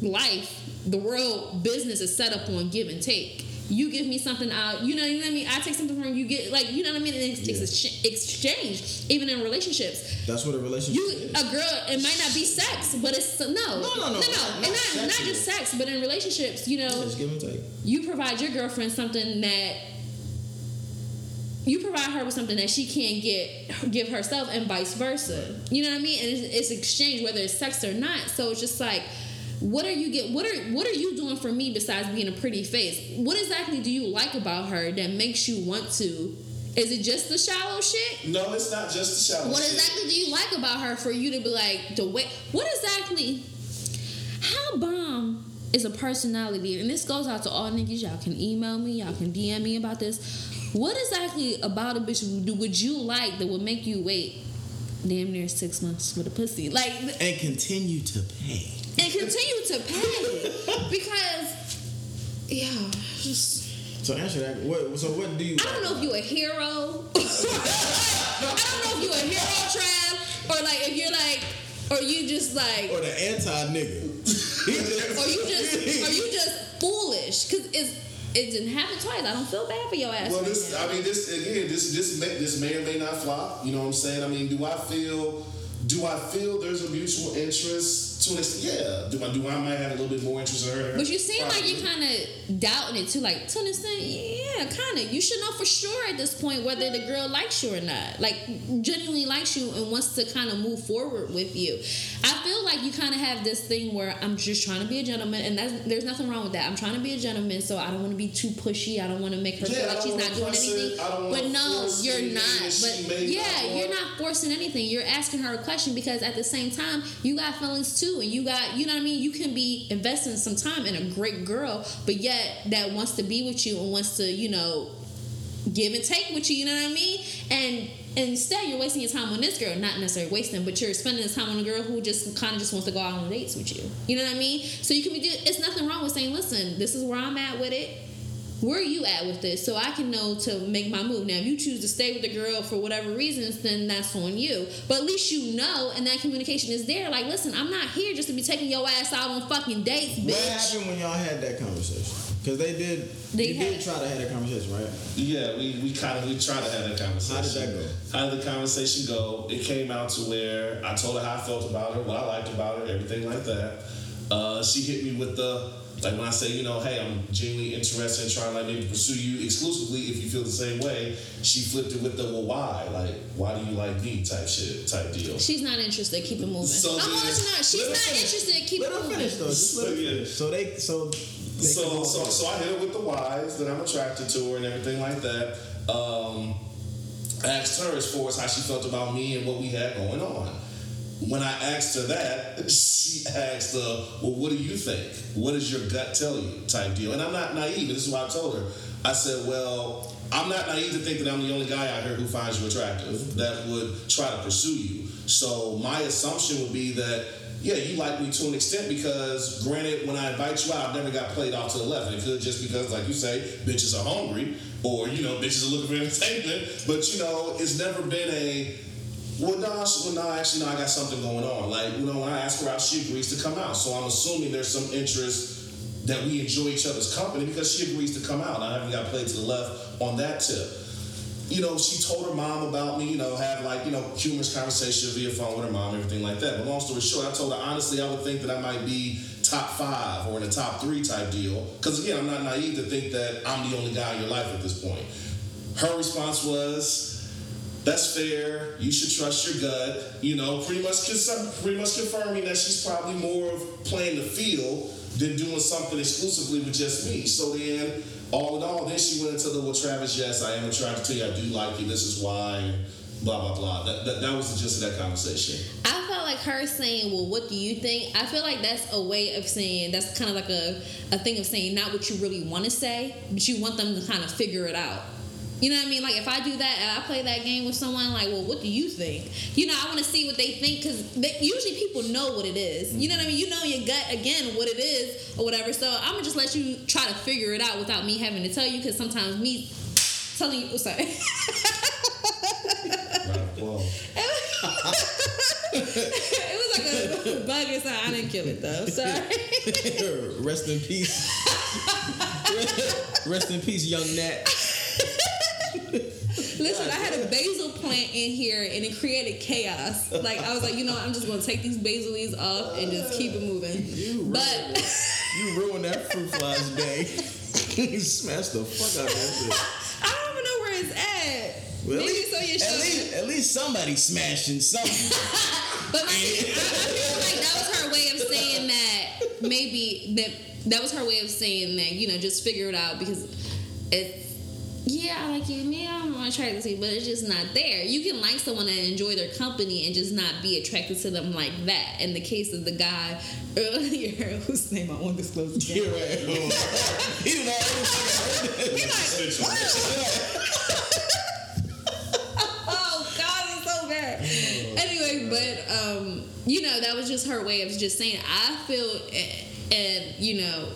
life, the world, business is set up on give and take. You give me something out, you know, you know what I mean. I take something from you, get like, you know what I mean. And it's, it's Yeah. ex- exchange, even in relationships. That's what a relationship You, is. a girl, it might not be sex, but it's no, no, no, no, no, not and not, not just sex, but in relationships, you know, Just give and take. you provide your girlfriend something that you provide her with something that she can't get give herself and vice versa. You know what i mean? And it's, it's exchange whether it's sex or not. So it's just like what are you get what are what are you doing for me besides being a pretty face? What exactly do you like about her that makes you want to? Is it just the shallow shit? No, it's not just the shallow. what shit. exactly do you like about her for you to be like the way what exactly? How bomb is a personality? And this goes out to all niggas. Y'all can email me. Y'all can dm me about this what exactly about a bitch would, would you like that would make you wait damn near six months with a pussy like And continue to pay. and continue to pay because yeah just So answer that. What? So what do you? I don't know if you a hero. I don't know if you a hero, Trav, or like if you're like, or you just like, Or the anti nigga. or you just, or you just foolish because it's it didn't happen twice. I don't feel bad for your ass. Well, right this, now. I mean, this again, this this may, this may or may not flop. You know what I'm saying? I mean, do I feel, do I feel there's a mutual interest to an extent? Yeah. Do I do I might have a little bit more interest in her? But you seem like you're kind of doubting it too. Like to an extent, yeah, kind of. You should know for sure at this point whether the girl likes you or not. Like genuinely likes you and wants to kind of move forward with you. I feel like you kind of have this thing where I'm just trying to be a gentleman, and that's, there's nothing wrong with that. I'm trying to be a gentleman, so I don't want to be too pushy. I don't want to make her Yeah, feel like she's not doing anything. I don't wanna But no, you're not. But yeah, you're not forcing anything. You're asking her a question because at the same time, you got feelings too, and you got, you know what I mean. You can be investing some time in a great girl, but yet that wants to be with you and wants to, you know, give and take with you. You know what I mean? And instead you're wasting your time on this girl, not necessarily wasting, but you're spending this time on a girl who just kind of just wants to go out on dates with you. You know what I mean? So you can be. It's nothing wrong with saying, listen, this is where I'm at with it where are you at with this so i can know to make my move now if you choose to stay with the girl for whatever reasons then that's on you but at least you know and that communication is there like listen i'm not here just to be taking your ass out on fucking dates bitch. What happened when y'all had that conversation? Because they did. They you did try to have that conversation, right? Yeah, we, we kind of we tried to have that conversation. How did that go? How did the conversation go? It came out to where I told her how I felt about her, what I liked about her, everything like that. Uh, she hit me with the like when I say, you know, hey, I'm genuinely interested in trying to like maybe pursue you exclusively if you feel the same way. She flipped it with the well, why? Like, why do you like me? Type shit, type deal. she's not interested keep it moving So i'm then- gonna let you know she's not finish. interested keep Let it her moving finish though. Just let her So, yeah. finish. So they so. They so, so, so I hit her with the whys that I'm attracted to her and everything like that. Um, I asked her as far as how she felt about me and what we had going on. When I asked her that, she asked, uh, "Well, what do you think? What does your gut tell you?" Type deal. And I'm not naive. This is why I told her. I said, "Well, I'm not naive to think that I'm the only guy out here who finds you attractive that would try to pursue you. So my assumption would be that." Yeah, you like me to an extent because, granted, when I invite you out, I've never got played off to the left. It could just because, like you say, bitches are hungry or, you know, bitches are looking for entertainment. But, you know, it's never been a, well, no, she- well, no, actually, no, I got something going on. Like, you know, when I ask her out, she agrees to come out. So I'm assuming there's some interest that we enjoy each other's company because she agrees to come out. I haven't got played to the left on that tip. You know, she told her mom about me, you know, have like, you know, humorous conversation via phone with her mom, everything like that. But long story short, I told her, honestly, I would think that I might be top five or in the top three type deal. Because again, I'm not naive to think that I'm the only guy in your life at this point. Her response was, that's fair. You should trust your gut. You know, pretty much, pretty much confirming that she's probably more of playing the field than doing something exclusively with just me. So then, all in all, then she went into the well, Travis, yes, I am attracted to you. I do like you. This is why. Blah blah blah. That, that, that was the gist of that conversation. I felt like her saying, "Well, what do you think?" I feel like that's a way of saying that's kind of like a, a thing of saying not what you really want to say, but you want them to kind of figure it out. You know what I mean? Like if I do that and I play that game with someone, like, well, what do you think? You know, I want to see what they think because usually people know what it is. You know what I mean? You know your gut again what it is or whatever. So I'm gonna just let you try to figure it out without me having to tell you because sometimes me telling you, oh, sorry. It was like a bug or something. I didn't kill it though. Sorry. Rest in peace. Rest in peace, young gnat. Listen, I had a basil plant in here and it created chaos. Like I was like, you know, what, I'm just gonna take these basil leaves off and just keep it moving. You But You ruined that fruit fly's day. you smashed the fuck out of that. I don't even know where it's at. Well, Maybe on your at least, at least somebody smashing something. But my I, I feel like that was her way of saying that maybe that that was her way of saying that you know just figure it out because it's yeah I like you yeah I'm attracted to you but it's just not there. You can like someone and enjoy their company and just not be attracted to them like that. In the case of the guy earlier whose name I won't disclose again. You're right. he didn't already He like, oh God, it's so bad. Anyway, but um, you know, that was just her way of just saying. I feel, and you know,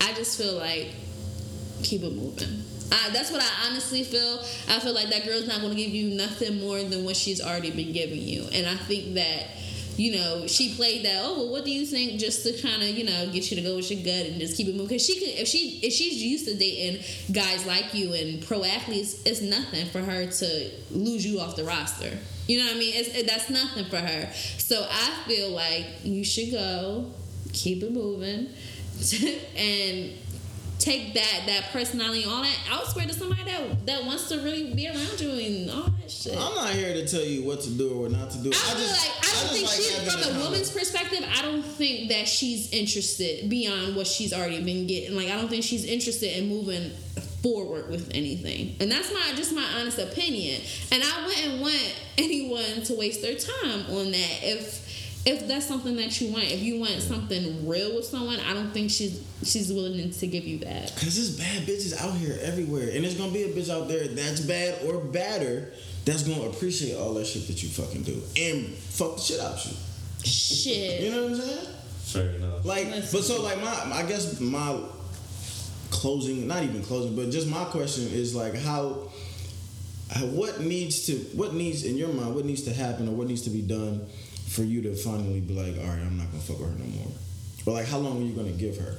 I just feel like keep it moving. I, that's what I honestly feel. I feel like that girl's not going to give you nothing more than what she's already been giving you, and I think that. You know, she played that. Oh, well, what do you think? Just to kind of, you know, get you to go with your gut and just keep it moving. Because she could, if she, if she's used to dating guys like you and pro athletes, it's nothing for her to lose you off the roster. You know what I mean? It's, it, that's nothing for her. So I feel like you should go, keep it moving, and take that that personality and all that elsewhere to somebody that that wants to really be around you and all that shit. I'm not here to tell you what to do or not to do. I feel just- like I don't just think like she's from a woman's perspective. I don't think that she's interested beyond what she's already been getting. Like I don't think she's interested in moving forward with anything, and that's my just my honest opinion. And I wouldn't want anyone to waste their time on that if. If that's something that you want, if you want something real with someone, I don't think she's she's willing to give you that. Cause there's bad bitches out here everywhere, and there's gonna be a bitch out there that's bad or badder that's gonna appreciate all that shit that you fucking do and fuck the shit out you. Shit. You know what I'm saying? Fair enough. Like, Listen. but so like my, I guess my closing, not even closing, but just my question is like how, how what needs to, what needs in your mind, what needs to happen or what needs to be done for you to finally be like, all right, I'm not gonna fuck with her no more, or like how long are you gonna give her?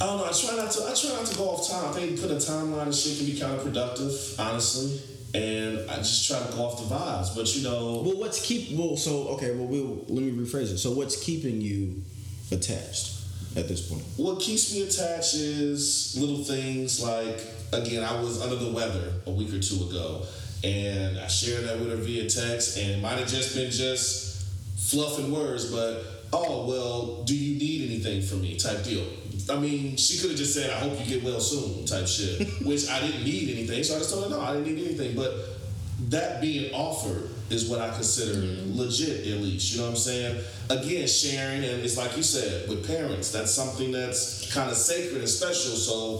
I don't know. I try not to. I try not to go off time. I think putting a timeline and shit can be counterproductive, honestly. And I just try to go off the vibes. But you know, Well, what's keep? Well, so okay, well, we'll let me rephrase it. So what's keeping you attached at this point? what keeps me attached is little things like again, I was under the weather a week or two ago, and I shared that with her via text, and it might have just been just fluffing words, but oh well, do you need anything from me? Type deal. I mean, she could have just said, "I hope you get well soon," type shit, which I didn't need anything, so I just told her, "No, I didn't need anything." But that being offered is what I consider legit, at least. You know what I'm saying? Again, sharing, and it's like you said, with parents, that's something that's kind of sacred and special. So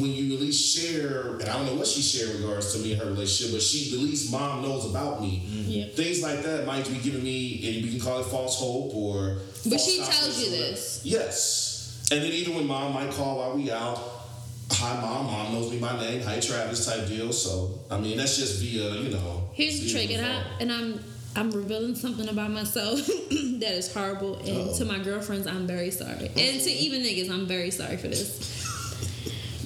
when you at least share, and I don't know what she shared in regards to me and her relationship, but she, at least mom knows about me. Mm-hmm. Yep. Things like that might be giving me, and we can call it false hope or. But she tells you this. Yes. And then even when mom might call while we out, hi mom, mom knows me by name, hi Travis type deal. So I mean that's just via, you know. Here's the via trick, and I phone. and I'm I'm revealing something about myself that is horrible. And to oh. my girlfriends, I'm very sorry. And to even niggas, I'm very sorry for this.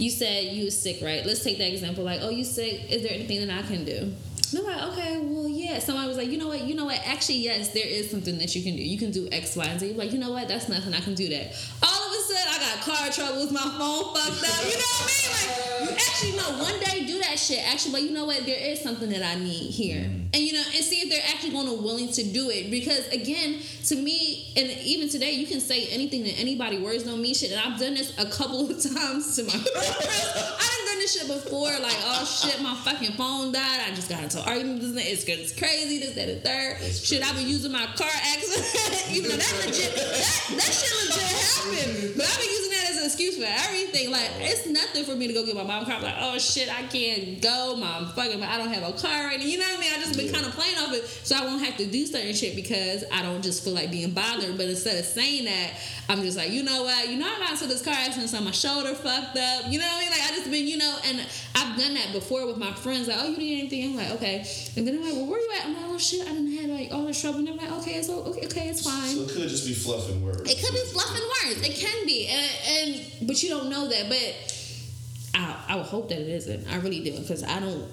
You said you was sick, right? Let's take that example. Like, oh, you sick? Is there anything that I can do? No, like, okay, well, yeah. Somebody was like, you know what, you know what? Actually, yes, there is something that you can do. You can do X, Y, and Z. Like, you know what? That's nothing. I can do that. All I got car troubles. My phone fucked up. You know what I mean? Like, you actually know One day, do that shit. Actually, but you know what? There is something that I need here, mm-hmm. and you know, and see if they're actually going to willing to do it. Because again, to me, and even today, you can say anything to anybody. Words don't mean shit. And I've done this a couple of times to my girlfriends. I've done this shit before. Like, oh shit, my fucking phone died. I just got into arguments. argument with this. nigga. It's it's crazy. This, that, and third. Shit, I've been using my car accident. even though that legit, that, that shit legit happened. But I've been using that as an excuse for everything. Like, it's nothing for me to go get my mom a car. I'm like, oh shit, I can't go. My fucking, I don't have a car right now. You know what I mean? I just been kind of playing off it, so I won't have to do certain shit because I don't just feel like being bothered. But instead of saying that, I'm just like, you know what? You know, I got into this car accident, so my shoulder fucked up. You know what I mean? Like, I just been, you know, and I've done that before with my friends. Like, oh, you need anything? I'm like, okay. And then I'm like, well, where are you at? I'm like, oh shit, I didn't have like all this trouble. And they're like, okay, it's okay, okay, it's fine. So it could just be fluffing words. It could be fluffing words. It can be, and, and but you don't know that. But I, I would hope that it isn't. I really do because I don't.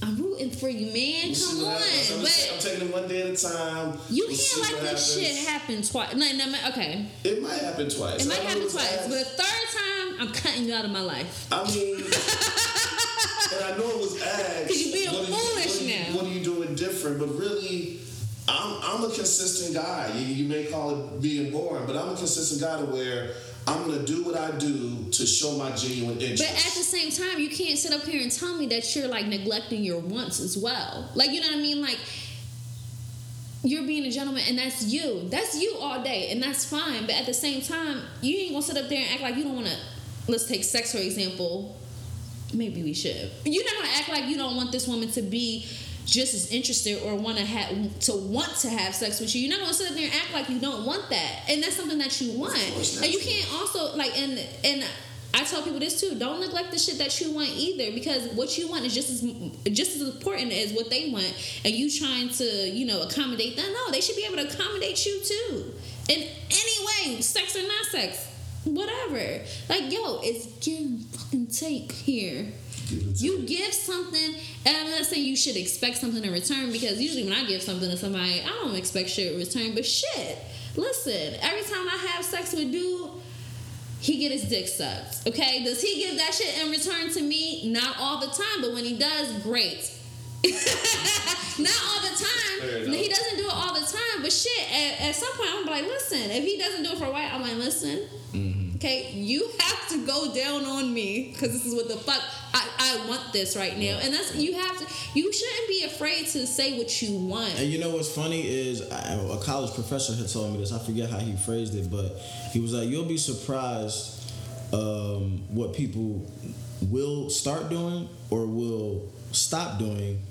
I'm rooting for you, man. We'll Come on. I'm, just- I'm taking it one day at a time. you We'll can't let what this shit happen twice. No, no, okay, It might happen twice. it might happen twice, but the third time, I'm cutting you out of my life. I mean, and I know it was asked. 'Cause you being foolish you, now. What are you doing different? But really, I'm I'm a consistent guy. You, you may call it being boring, but I'm a consistent guy to where I'm gonna do what I do to show my genuine interest. But at the same time, you can't sit up here and tell me that you're like neglecting your wants as well. Like, you know what I mean? Like, you're being a gentleman and that's you. That's you all day and that's fine. But at the same time, you ain't gonna sit up there and act like you don't wanna, let's take sex for example. Maybe we should. You're not gonna act like you don't want this woman to be just as interested or want to have to want to have sex with you. You're not gonna sit there and act like you don't want that, and that's something that you want. And you can't also like and and I tell people this too. Don't neglect the shit that you want either, because what you want is just as just as important as what they want. And you trying to you know accommodate them. No, they should be able to accommodate you too. In any way, sex or not sex, whatever. Like yo, it's give fucking take here. Give You give something, and I'm not saying you should expect something in return because usually when I give something to somebody, I don't expect shit in return. But shit, listen, every time I have sex with dude, he get his dick sucked. Okay, does he give that shit in return to me? Not all the time, but when he does, great. Not all the time. He doesn't do it all the time, but shit. At, at some point, I'm like, listen. If he doesn't do it for a while, I'm like, listen. Okay, you have to go down on me because this is what the fuck I, I want this right now, and that's you have to. You shouldn't be afraid to say what you want. And you know what's funny is I, a college professor had told me this. I forget how he phrased it, but he was like, "You'll be surprised um, what people will start doing or will stop doing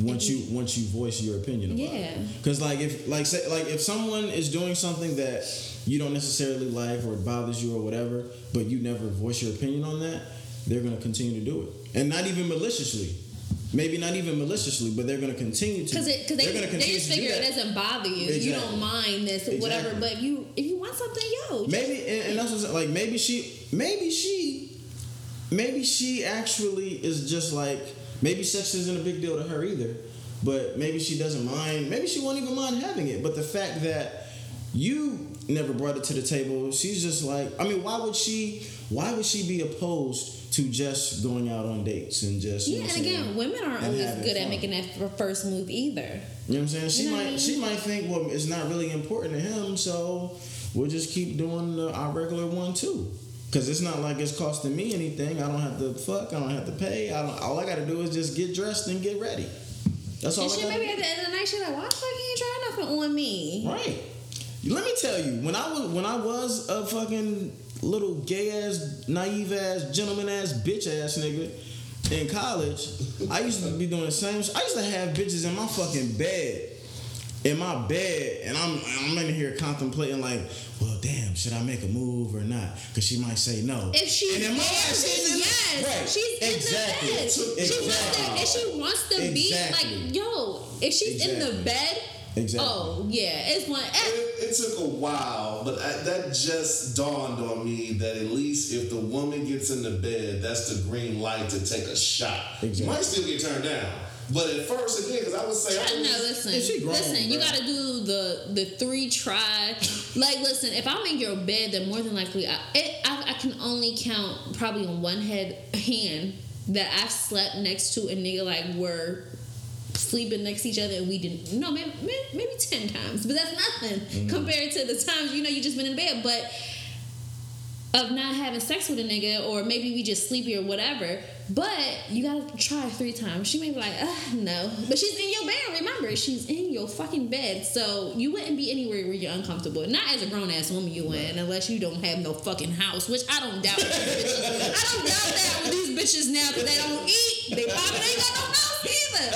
once you once you voice your opinion about Yeah. it. Because like if like say like if someone is doing something that you don't necessarily like or it bothers you or whatever, but you never voice your opinion on that, they're gonna continue to do it, and not even maliciously. Maybe not even maliciously, but they're gonna continue to. Because they, continue just to figure it doesn't bother you. You don't mind this, or whatever. Exactly. But you if you want something, yo, Maybe and, and that's what's like maybe she maybe she maybe she actually is just like maybe sex isn't a big deal to her either, but maybe she doesn't mind. Maybe she won't even mind having it. But the fact that you never brought it to the table, she's just like I mean, why would she? Why would she be opposed to just going out on dates and just you yeah. know And again, women aren't always good at making that first move either. You know what I'm saying? She You know might I mean? she might think, well, it's not really important to him, so we'll just keep doing the, our regular one too. Cause it's not like it's costing me anything. I don't have to fuck. I don't have to pay. I don't, all I got to do is just get dressed and get ready. That's all And I she got. maybe at the end of the night, she's like, "Why the fuck you ain't trying nothing on me?" Right. Let me tell you, when I was when I was a fucking little gay ass, naive ass, gentleman ass, bitch ass nigga in college, I used to be doing the same. sh- I used to have bitches in my fucking bed, in my bed, and I'm I'm in here contemplating like, well, damn, should I make a move or not? Because she might say no. If she and there, in my mind, she's in the- yes, right. she's exactly. in the bed. She wants to, if she wants to be like, yo, if she's in the bed, Exactly. oh yeah, it's one. eh, It, it took a while, but I, that just dawned on me that at least if the woman gets in the bed, that's the green light to take a shot. You might still get turned down, but at first, again, because I would say, I No, was- listen, she grown, listen. You gotta do the the three try. Like, listen, if I'm in your bed, then more than likely, I, it, I I can only count probably on one head hand that I've slept next to a nigga like we're sleeping next to each other and we didn't. No, maybe maybe, maybe ten times, but that's nothing Mm-hmm. compared to the times you know you just been in bed, but. Of not having sex with a nigga, or maybe we just sleepy or whatever, but you gotta try three times. She may be like, uh, no. But she's in your bed, remember, she's in your fucking bed. So you wouldn't be anywhere where you're uncomfortable. Not as a grown ass woman you wouldn't, unless you don't have no fucking house, which I don't doubt. I don't doubt that with these bitches now because they don't eat. They probably ain't got no house either.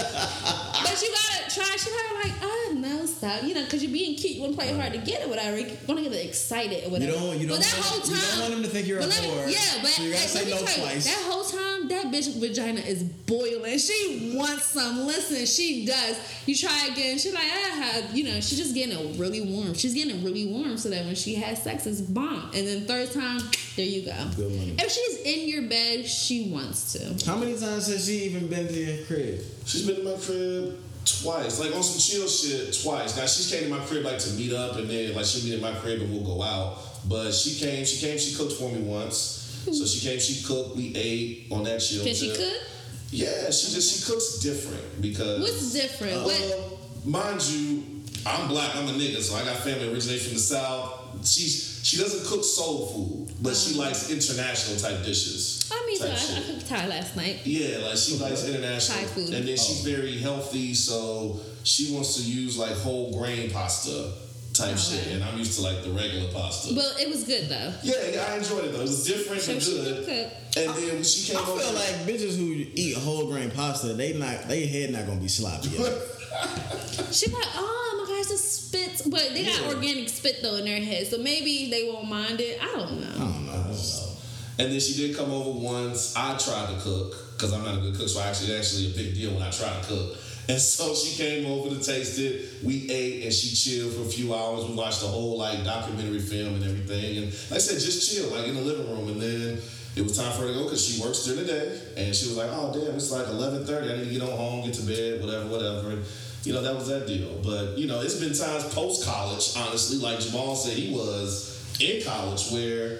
But you gotta try. She probably like, oh no, stop. You know, because you're being cute. You want to play hard to get or whatever. You want to get excited or whatever. You don't you don't but that want, whole time, you don't want him to think you're a but let me- whore. Yeah, but so you gotta hey, say no tell you, twice. that whole time, that bitch vagina is boiling. She wants some. Listen, she does. You try again. She like, ah, you know, she's just getting it really warm. She's getting it really warm so that when she has sex, it's bomb. And then third time, there you go. Good money. If she's in your bed, she wants to. How many times has she even been to your crib? She's been in my crib twice, like on some chill shit twice. Now she came to my crib like to meet up, and then like she meet at my crib and we'll go out. But she came, she came, she cooked for me once. So she came, she cooked, we ate on that chill. Can she tip. cook? Yeah, she just she cooks different because What's different? Uh, what? mind you, I'm black. I'm a nigga, so I got family originating from the south. She's she doesn't cook soul food, but she likes international type dishes. I mean, so I, I cooked Thai last night. Yeah, like she likes international, Thai food. and then she's very healthy, so she wants to use like whole grain pasta type Oh, shit, and I'm used to like the regular pasta. Well, it was good though. yeah, yeah, I enjoyed it though. It was different So and good. cook. And then when she I came over, I feel like bitches who eat whole grain pasta, they not they head not gonna be sloppy. She like, oh my gosh, the spit. But they got Yeah. organic spit though in their head, so maybe they won't mind it. I don't know. I don't know. It's- And then she did come over once. I tried to cook because I'm not a good cook, so I actually actually a big deal when I try to cook. And so she came over to taste it. We ate and she chilled for a few hours. We watched the whole like documentary film and everything. And like I said, just chill, like in the living room. And then it was time for her to go because she works during the day. And she was like, "Oh damn, it's like 11:30. I need to get on home, get to bed, whatever, whatever." And you know that was that deal. But you know, it's been times post college, honestly, like Jamal said, he was in college where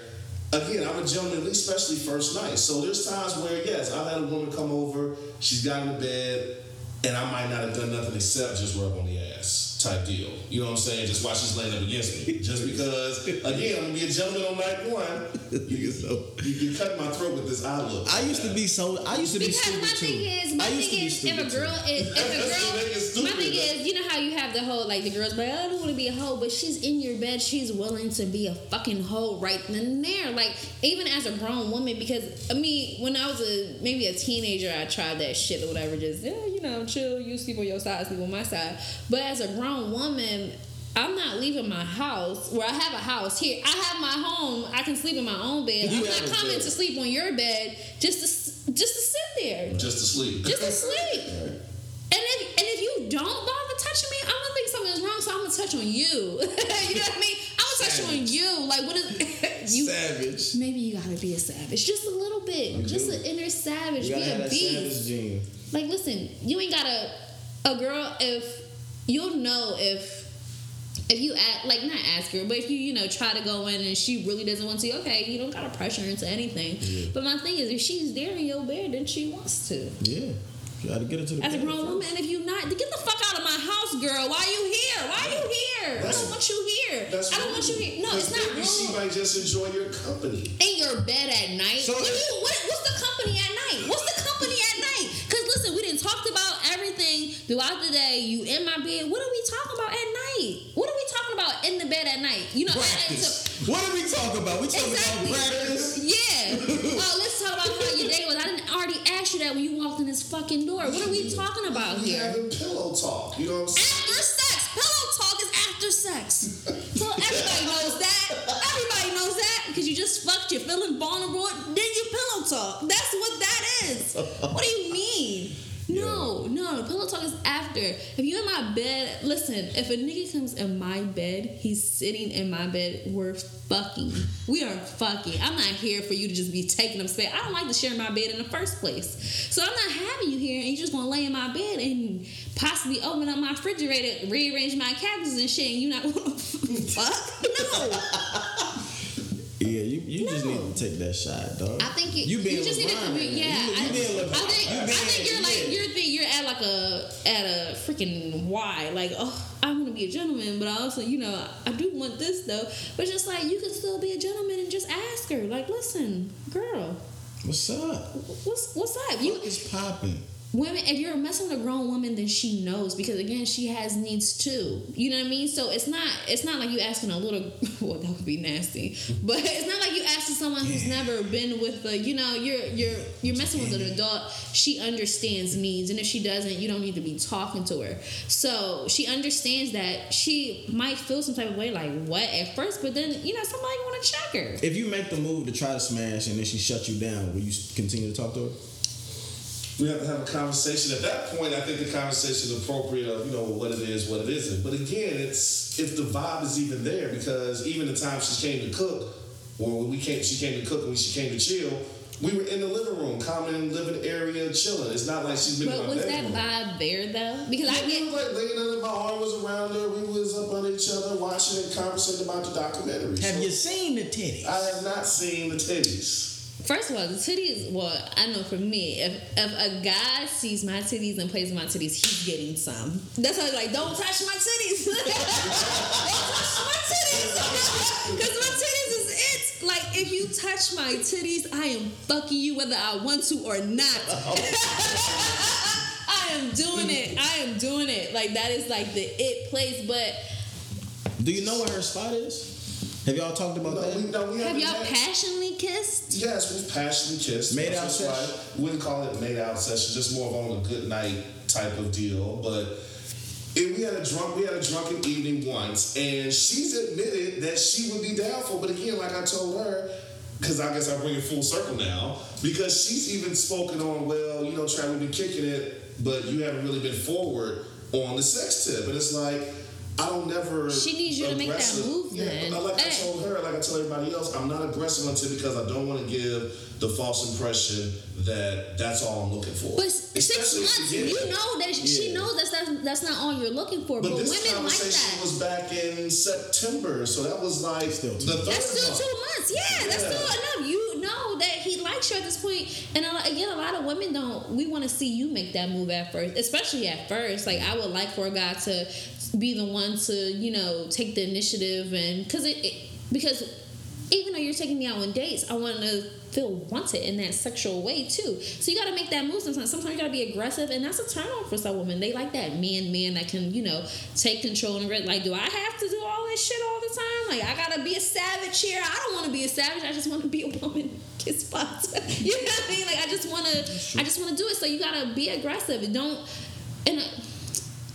again, I'm a gentleman, especially first night. So there's times where, yes, I've had a woman come over, she's got bed, and I might not have done nothing except just rub on the ass type deal. You know what I'm saying? Just watch this laying up against me. Just because, again, I'm gonna be a gentleman on night one. You, So- you, you cut my throat with this eye look. I used to be so. I used to be Because stupid my too. is, my I used to thing be is, if a girl too. is, if a what make it girl, stupid. my thing is, you know how you have the whole like the girls like I don't want to be a hoe, but she's in your bed. She's willing to be a fucking hoe right then and there. Like even as a grown woman, because I mean, when I was a maybe a teenager, I tried that shit or whatever. Just yeah, you know, chill. You sleep on your side, sleep on my side. But as a grown woman. I'm not leaving my house where I have a house here. I have my home. I can sleep in my own bed. You I'm not coming to sleep on your bed just to just to sit there Just to sleep. just to sleep. And if and if you don't bother touching me, I'm gonna think something is wrong, so I'm gonna touch on you. you know what I mean? I'm gonna touch on you. Like what is you? savage. Maybe you gotta be a savage, just a little bit, You just do. an inner savage. Be a beast. gene. Like listen, you ain't gotta a girl if you'll know if if you act like not ask her, but if you you know try to go in and she really doesn't want to, okay, you don't gotta pressure her into anything. Yeah. But my thing is, if she's there in your bed, then she wants to. Yeah. You gotta get it to the As a grown woman, and if you not, get the fuck out of my house, girl. Why are you here? Why are you here? I don't want you here. That's I don't want you here. No, it's not maybe she might just enjoy your company. In your bed at night. So- what you? What, what's the company at night? What's the company everything throughout the day. You in my bed. What are we talking about at night? What are we talking about in the bed at night? You know, Practice. What are we talking about? We talking Exactly. about practice. Yeah. oh, let's talk about how your day was. I didn't already ask you that when you walked in this fucking door. What are we talking about We here? having pillow talk. You know what I'm saying? After sex. Pillow talk is after sex. So everybody knows that. Everybody knows that because you just fucked, you're feeling vulnerable, then you pillow talk. That's what that is. What do you mean? No, no, pillow talk is after. If you in my bed, listen, if a nigga comes in my bed, he's sitting in my bed, we're fucking. We are fucking. I'm not here for you to just be taking up space. I don't like to share my bed in the first place. So I'm not having you here and you just gonna lay in my bed and possibly open up my refrigerator, rearrange my cabinets and shit, and you not wanna fuck? No. Yeah, you, you just need to take that shot, dog. I think you, you being you just need to man. Yeah, you, you I, being LeBron. I think You I being- think you're like you're think you're at like a at a freaking why like oh I want to be a gentleman, but I also you know I do want this though. But just like you can still be a gentleman and just ask her like, listen, girl, What's up? what's what's up? You What is popping? Women if you're messing with a grown woman then she knows because again she has needs too. You know what i mean? So it's not it's not like you asking a little well that would be nasty but it's not like you asking someone who's never been with a you know you're you're you're messing with an adult. She understands needs and if she doesn't you don't need to be talking to her. So she understands that she might feel some type of way like what at first but then you know somebody want to check her. If you make the move to try to smash and then she shut you down, will you continue to talk to her? We have to have a conversation. At that point, I think the conversation is appropriate of, you know, what it is, what it isn't. But again, it's if the vibe is even there, because even the time she came to cook, or when we came, she came to cook, and when she came to chill, we were in the living room, common living area, chilling. It's not like she's been in but my was that vibe there though because i Yeah, we get was like laying under my arm was around her. We was up on each other, watching and conversating about the documentary. Have So you seen the titties? I have not seen the titties. First of all, the titties. Well, I know for me, if if a guy sees my titties and plays with my titties, he's getting some. That's why like, don't touch my titties. don't touch my titties, because my titties is it. Like if you touch my titties, I am fucking you whether I want to or not. I am doing it. I am doing it. Like that is like the it place. But Do you know where her spot is? Have y'all talked about No, that? we, no, we have haven't y'all had- passionately kissed? Yes, we've passionately kissed. Made out That's session? We wouldn't call it made out session, just more of on a good night type of deal. But it, we had a drunk, we had a drunken evening once, and she's admitted that she would be down for. But again, like I told her, because I guess I bring it full circle now, because she's even spoken on, well, you know, Trey, we've been kicking it, but you haven't really been forward on the sex tip, and it's like. I don't never. She needs you to make that aggressive- move Yeah, then. like I Hey. told her, like I tell everybody else, I'm not aggressive until because I don't want to give the false impression that that's all I'm looking for. But six Especially at the months, you know that she knows that's that's, that's not all you're looking for. But, But this women like that. was back in September, so that was like Still the two third that's still month. two months. Yeah, that's still enough. You know that he likes you at this. And a lot- again, a lot of women don't. We want to see you make that move at first, especially at first. Like I would like for a guy to be the one to you know take the initiative and because it, it because even though you're taking me out on dates, I want to feel wanted in that sexual way too. So you got to make that move sometimes. Sometimes you got to be aggressive, and that's a turn on for some women. They like that man, man that can, you know, take control and re- like, do I have to do all this shit all the time? Like, I gotta be a savage here. I don't want to be a savage. I just want to be a woman. Kiss spots. you know what I mean? Like, I just want to. I just want to do it. So you gotta be aggressive. Don't. In a,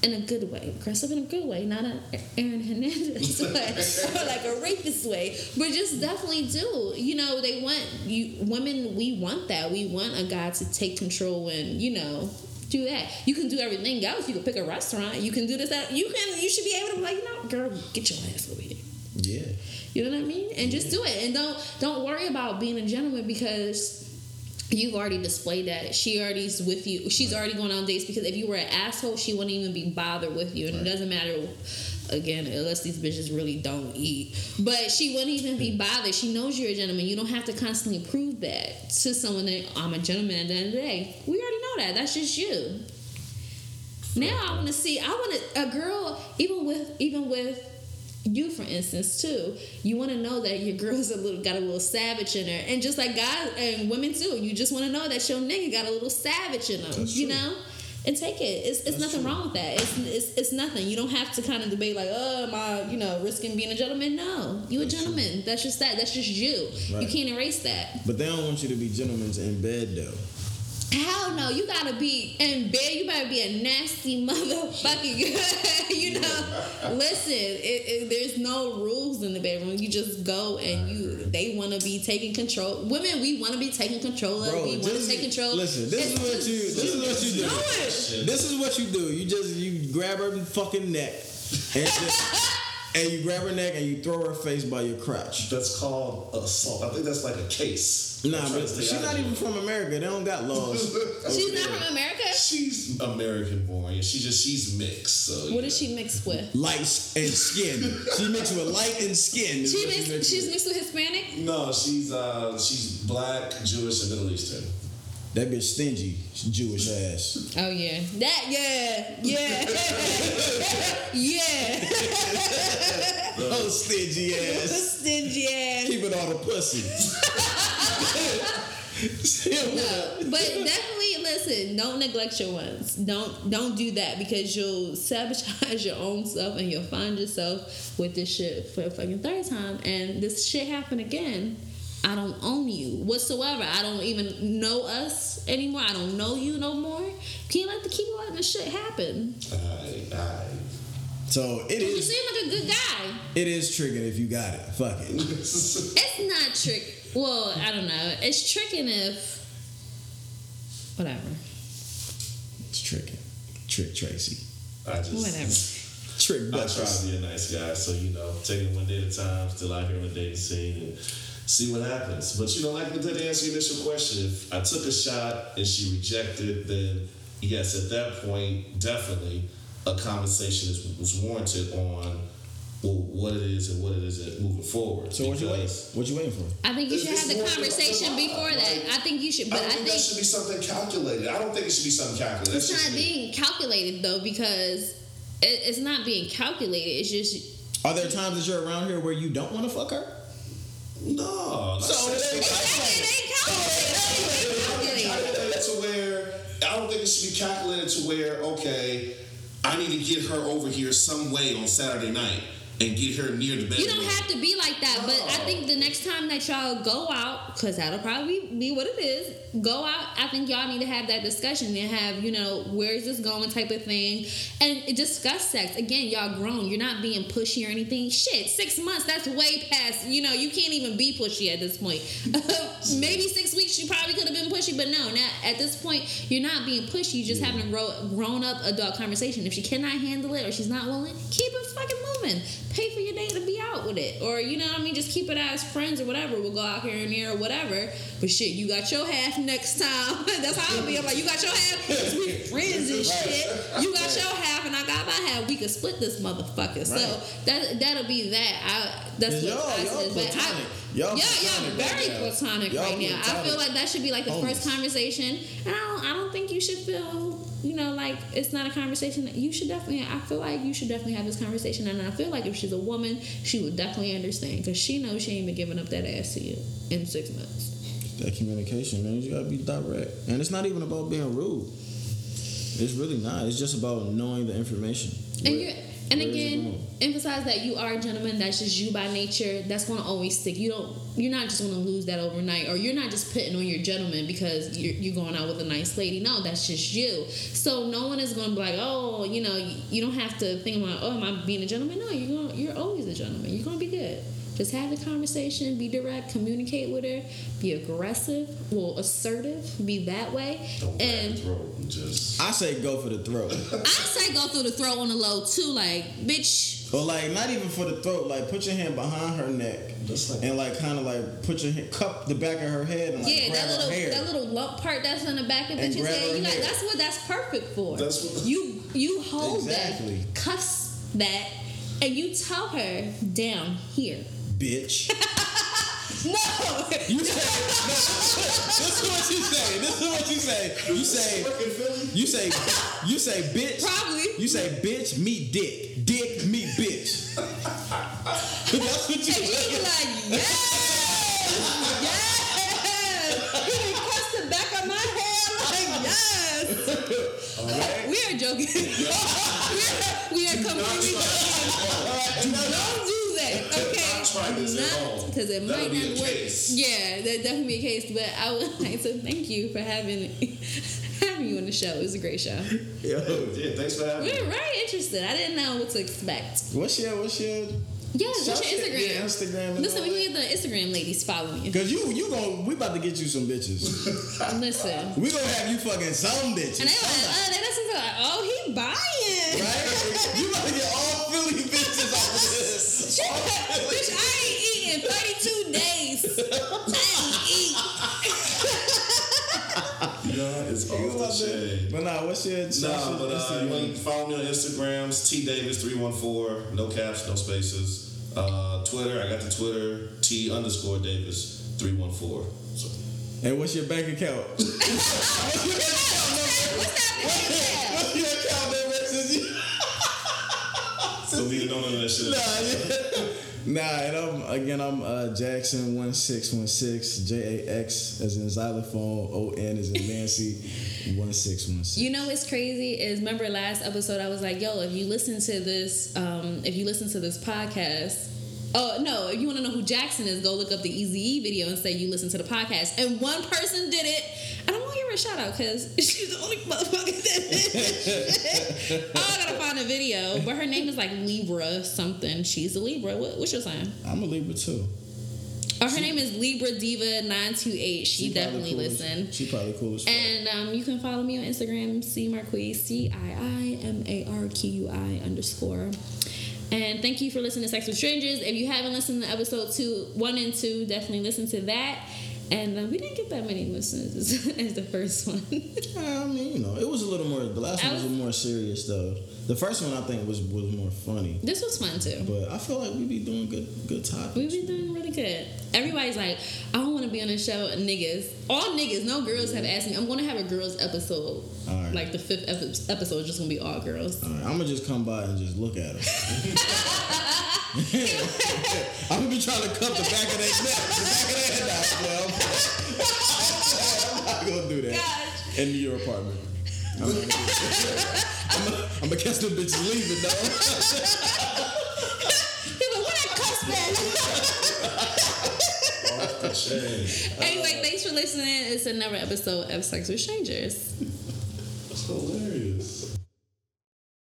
in a good way, aggressive in a good way, not a Aaron Hernandez way, or like a rapist way, but just definitely do. You know, they want you women. We want that. We want a guy to take control and you know do that. You can do everything else. You can pick a restaurant. You can do this. That you can. You should be able to like, you know, girl, get your ass over here. Yeah. You know what I mean? And just do it. And don't don't worry about being a gentleman because you've already displayed that. She already's with you. She's already going on dates because if you were an asshole, she wouldn't even be bothered with you. And it doesn't matter again, unless these bitches really don't eat. But she wouldn't even be bothered. She knows you're a gentleman. You don't have to constantly prove that to someone that I'm a gentleman at the end of the day. We already know that. That's just you. Now I want to see. I want a girl, even with even with you, for instance, too. You want to know that your girl's a little got a little savage in her, and just like guys and women too. You just want to know that your nigga got a little savage in him. That's you true. know. And take it. It's, it's That's nothing true. wrong with that. It's, it's it's nothing. You don't have to kind of debate like, oh, am I, you know, risking being a gentleman? No, you a That's true. gentleman. That's just that. That's just you. You can't erase that. But they don't want you to be gentlemen in bed though. Hell no, you gotta be in bed. You better be a nasty motherfucking. you know, listen. It, it, there's no rules in the bedroom. You just go and you. They want to be taking control. Women, we want to be taking control of. Bro, we want to take control. Listen, this is what you this is what you do. Do. This is what you do. You just you grab her fucking neck and just, and you grab her neck and you throw her face by your crotch. That's called assault. I think that's like a case. Nah, but she's not even from America. They don't got laws. She's not from America. She's American born. Yeah, she just she's mixed. So What yeah. is she mixed with? Light and skin. She mixed with light and skin. is She what mixed, mixed she's with. mixed with Hispanic. No, she's uh she's black, Jewish, and Middle Eastern. That bitch stingy, Jewish ass. Oh yeah, that yeah yeah yeah. Oh, stingy ass. Stingy ass. Keeping all the pussy. No, but definitely listen. Don't neglect your ones. Don't don't do that because you'll sabotage your own self and you'll find yourself with this shit for a fucking third time. And this shit happen again. I don't own you whatsoever. I don't even know us anymore. I don't know you no more. Can't let the keep letting this shit happen. I, I, So it You is. seem like a good guy. It is tricking if you got it. Fuck it. It's not trick. Well, I don't know. It's tricking if whatever. It's tricking. Trick Tracy. I just Whatever. Trick I try to be a nice guy, so you know, take it one day at a time. Still out here on the dating scene and see what happens. But you know, like to answer your initial question, if I took a shot and she rejected, then yes, at that point, definitely a conversation is, was warranted on well, what it is and what it isn't moving forward. So what you waiting? Because What you waiting for? I think you It's- should have the more than a conversation lie. before that. I think you should, I but don't I think think that should be something calculated. I don't think it should be something calculated. It's just not me. being calculated though because it, it's not being calculated. It's just Are there times that you're around here where you don't want to fuck her? No. So that's- it ain't exactly it ain't calculated. It ain't calculated. calculated to where I don't think it should be calculated to where okay, I need to get her over here some way on Saturday night and get her near the bedroom. You don't have to be like that, but I think the next time that y'all go out, because that'll probably be what it is, go out. I think y'all need to have that discussion and have, you know, where is this going type of thing, and discuss sex. Again, y'all grown. You're not being pushy or anything. Shit, six months. That's way past. You know, you can't even be pushy at this point. Maybe six weeks you probably could have been pushy, but no. Now at this point, you're not being pushy. You're just having a grow, grown up adult conversation. If she cannot handle it or she's not willing, keep it fucking moving. Pay for your day to be out with it, or you know what I mean. Just keep it as friends or whatever. We'll go out here and there or whatever. But shit, you got your half next time. That's how I'll be. I'm like, you got your half? we friends and shit. You got your half, and I got my half. We can split this motherfucker. So that that'll be that. I that's what Y'all- I y'all said. But I, platonic. Y'all yeah, platonic yeah, right very now. platonic right now. I feel like that should be like the oh, first conversation, and I don't, I don't think you should feel you know, like it's not a conversation that you should definitely. I feel like you should definitely have this conversation, and I feel like if she's a woman, she would definitely understand because she knows she ain't been giving up that ass to you in six months. That communication, man, you gotta be direct. And it's not even about being rude. It's really not. It's just about knowing the information. And you and again, emphasize that you are a gentleman. That's just you by nature. That's gonna always stick. You don't. You're not just gonna lose that overnight, or you're not just putting on your gentleman because you're, you're going out with a nice lady. No, that's just you. So no one is gonna be like, oh, you know, you, don't have to think about, oh, am I being a gentleman? No, you're gonna. You're always a gentleman. You're gonna be good. Just have the conversation, be direct, communicate with her, be aggressive, well, assertive, be that way. Don't grab and throat just. I say go for the throat. I say go through the throat on the low too, like, bitch, But like not even for the throat, like put your hand behind her neck Just like- and like kind of like put your hand, cup the back of her head and like Yeah, grab that her little hair. that little lump part that's on the back of And bitch's grab head. her You like hair. that's what that's perfect for. That's what- you you hold Exactly. that, cuss that, and you tell her down here. Bitch. No, You say this is what you say. This is what you say. You say you say you say bitch. Probably. You say bitch meet dick. Dick meet bitch. That's what you and say. like, yes. yes. We are joking. we are, we are completely joking. Don't do that, okay? not try this at because it That'll might be not a work. case. Yeah, that definitely be a case. But I would like to thank you for having having you on the show. It was a great show. Yo. Yeah, thanks for having We me. We were very interested. I didn't know what to expect. What's your what's your Yes, what's your Shout out to your Instagram? Instagram and Listen, we that. need the Instagram ladies following you. Cause you you gon' we about to get you some bitches. Listen. We gonna have you fucking some bitches. And they like, oh, they listen to like, oh, he buying. right? you about to get all Philly bitches off of this. Bitch, I ain't eating 32 days. it's off the chain. But nah, what's your Nah, but uh, you can follow me on Instagrams, T Davis three one four, no caps, no spaces. Uh, Twitter, I got the Twitter T underscore Davis three one four. So And what's your bank account? what's your bank account number? What's that? What's your account number? Don't know none of that shit. Nah, yeah. Nah, and I'm again. I'm uh, Jackson one six one six J A X as in xylophone. O N as in Nancy. One six one six. You know what's crazy is remember last episode I was like, yo, if you listen to this, um, if you listen to this podcast, oh no, if you want to know who Jackson is, go look up the Easy video and say you listen to the podcast. And one person did it. I'm gonna give her a shout out because she's the only motherfucker that oh, I gotta find a video, but her name is like Libra something. She's a Libra. What, what's your sign? I'm a Libra too. Oh, her name is Libra Diva nine two eight. She, She definitely cool listened. She probably cool as fuck. And um, you can follow me on Instagram, C Marquise, C I I M A R Q U I underscore. And thank you for listening to Sex with Strangers. If you haven't listened to episode two, one and two, definitely listen to that. And um, we didn't get that many listens as the first one. I mean, you know, it was a little more. The last one was a was- more serious though. The first one I think was was more funny. this was fun too. But I feel like we be doing good good topics. We've been doing really good. Everybody's like, I don't want to be on the show. Niggas, all niggas, no girls have asked me. I'm going to have a girls episode. Right. Like the fifth episode is just going to be all girls. All right, I'm gonna just come by and just look at them. I'm gonna be trying to cut the back of their neck, the back of their head out. Well, I'm not gonna do that Gosh. in your apartment. I'm gonna that. I'm gonna, I'm gonna catch them bitches leaving though. People, where that cuss from? Off the. Anyway, thanks for listening. It's another episode of Sex with Strangers. That's hilarious.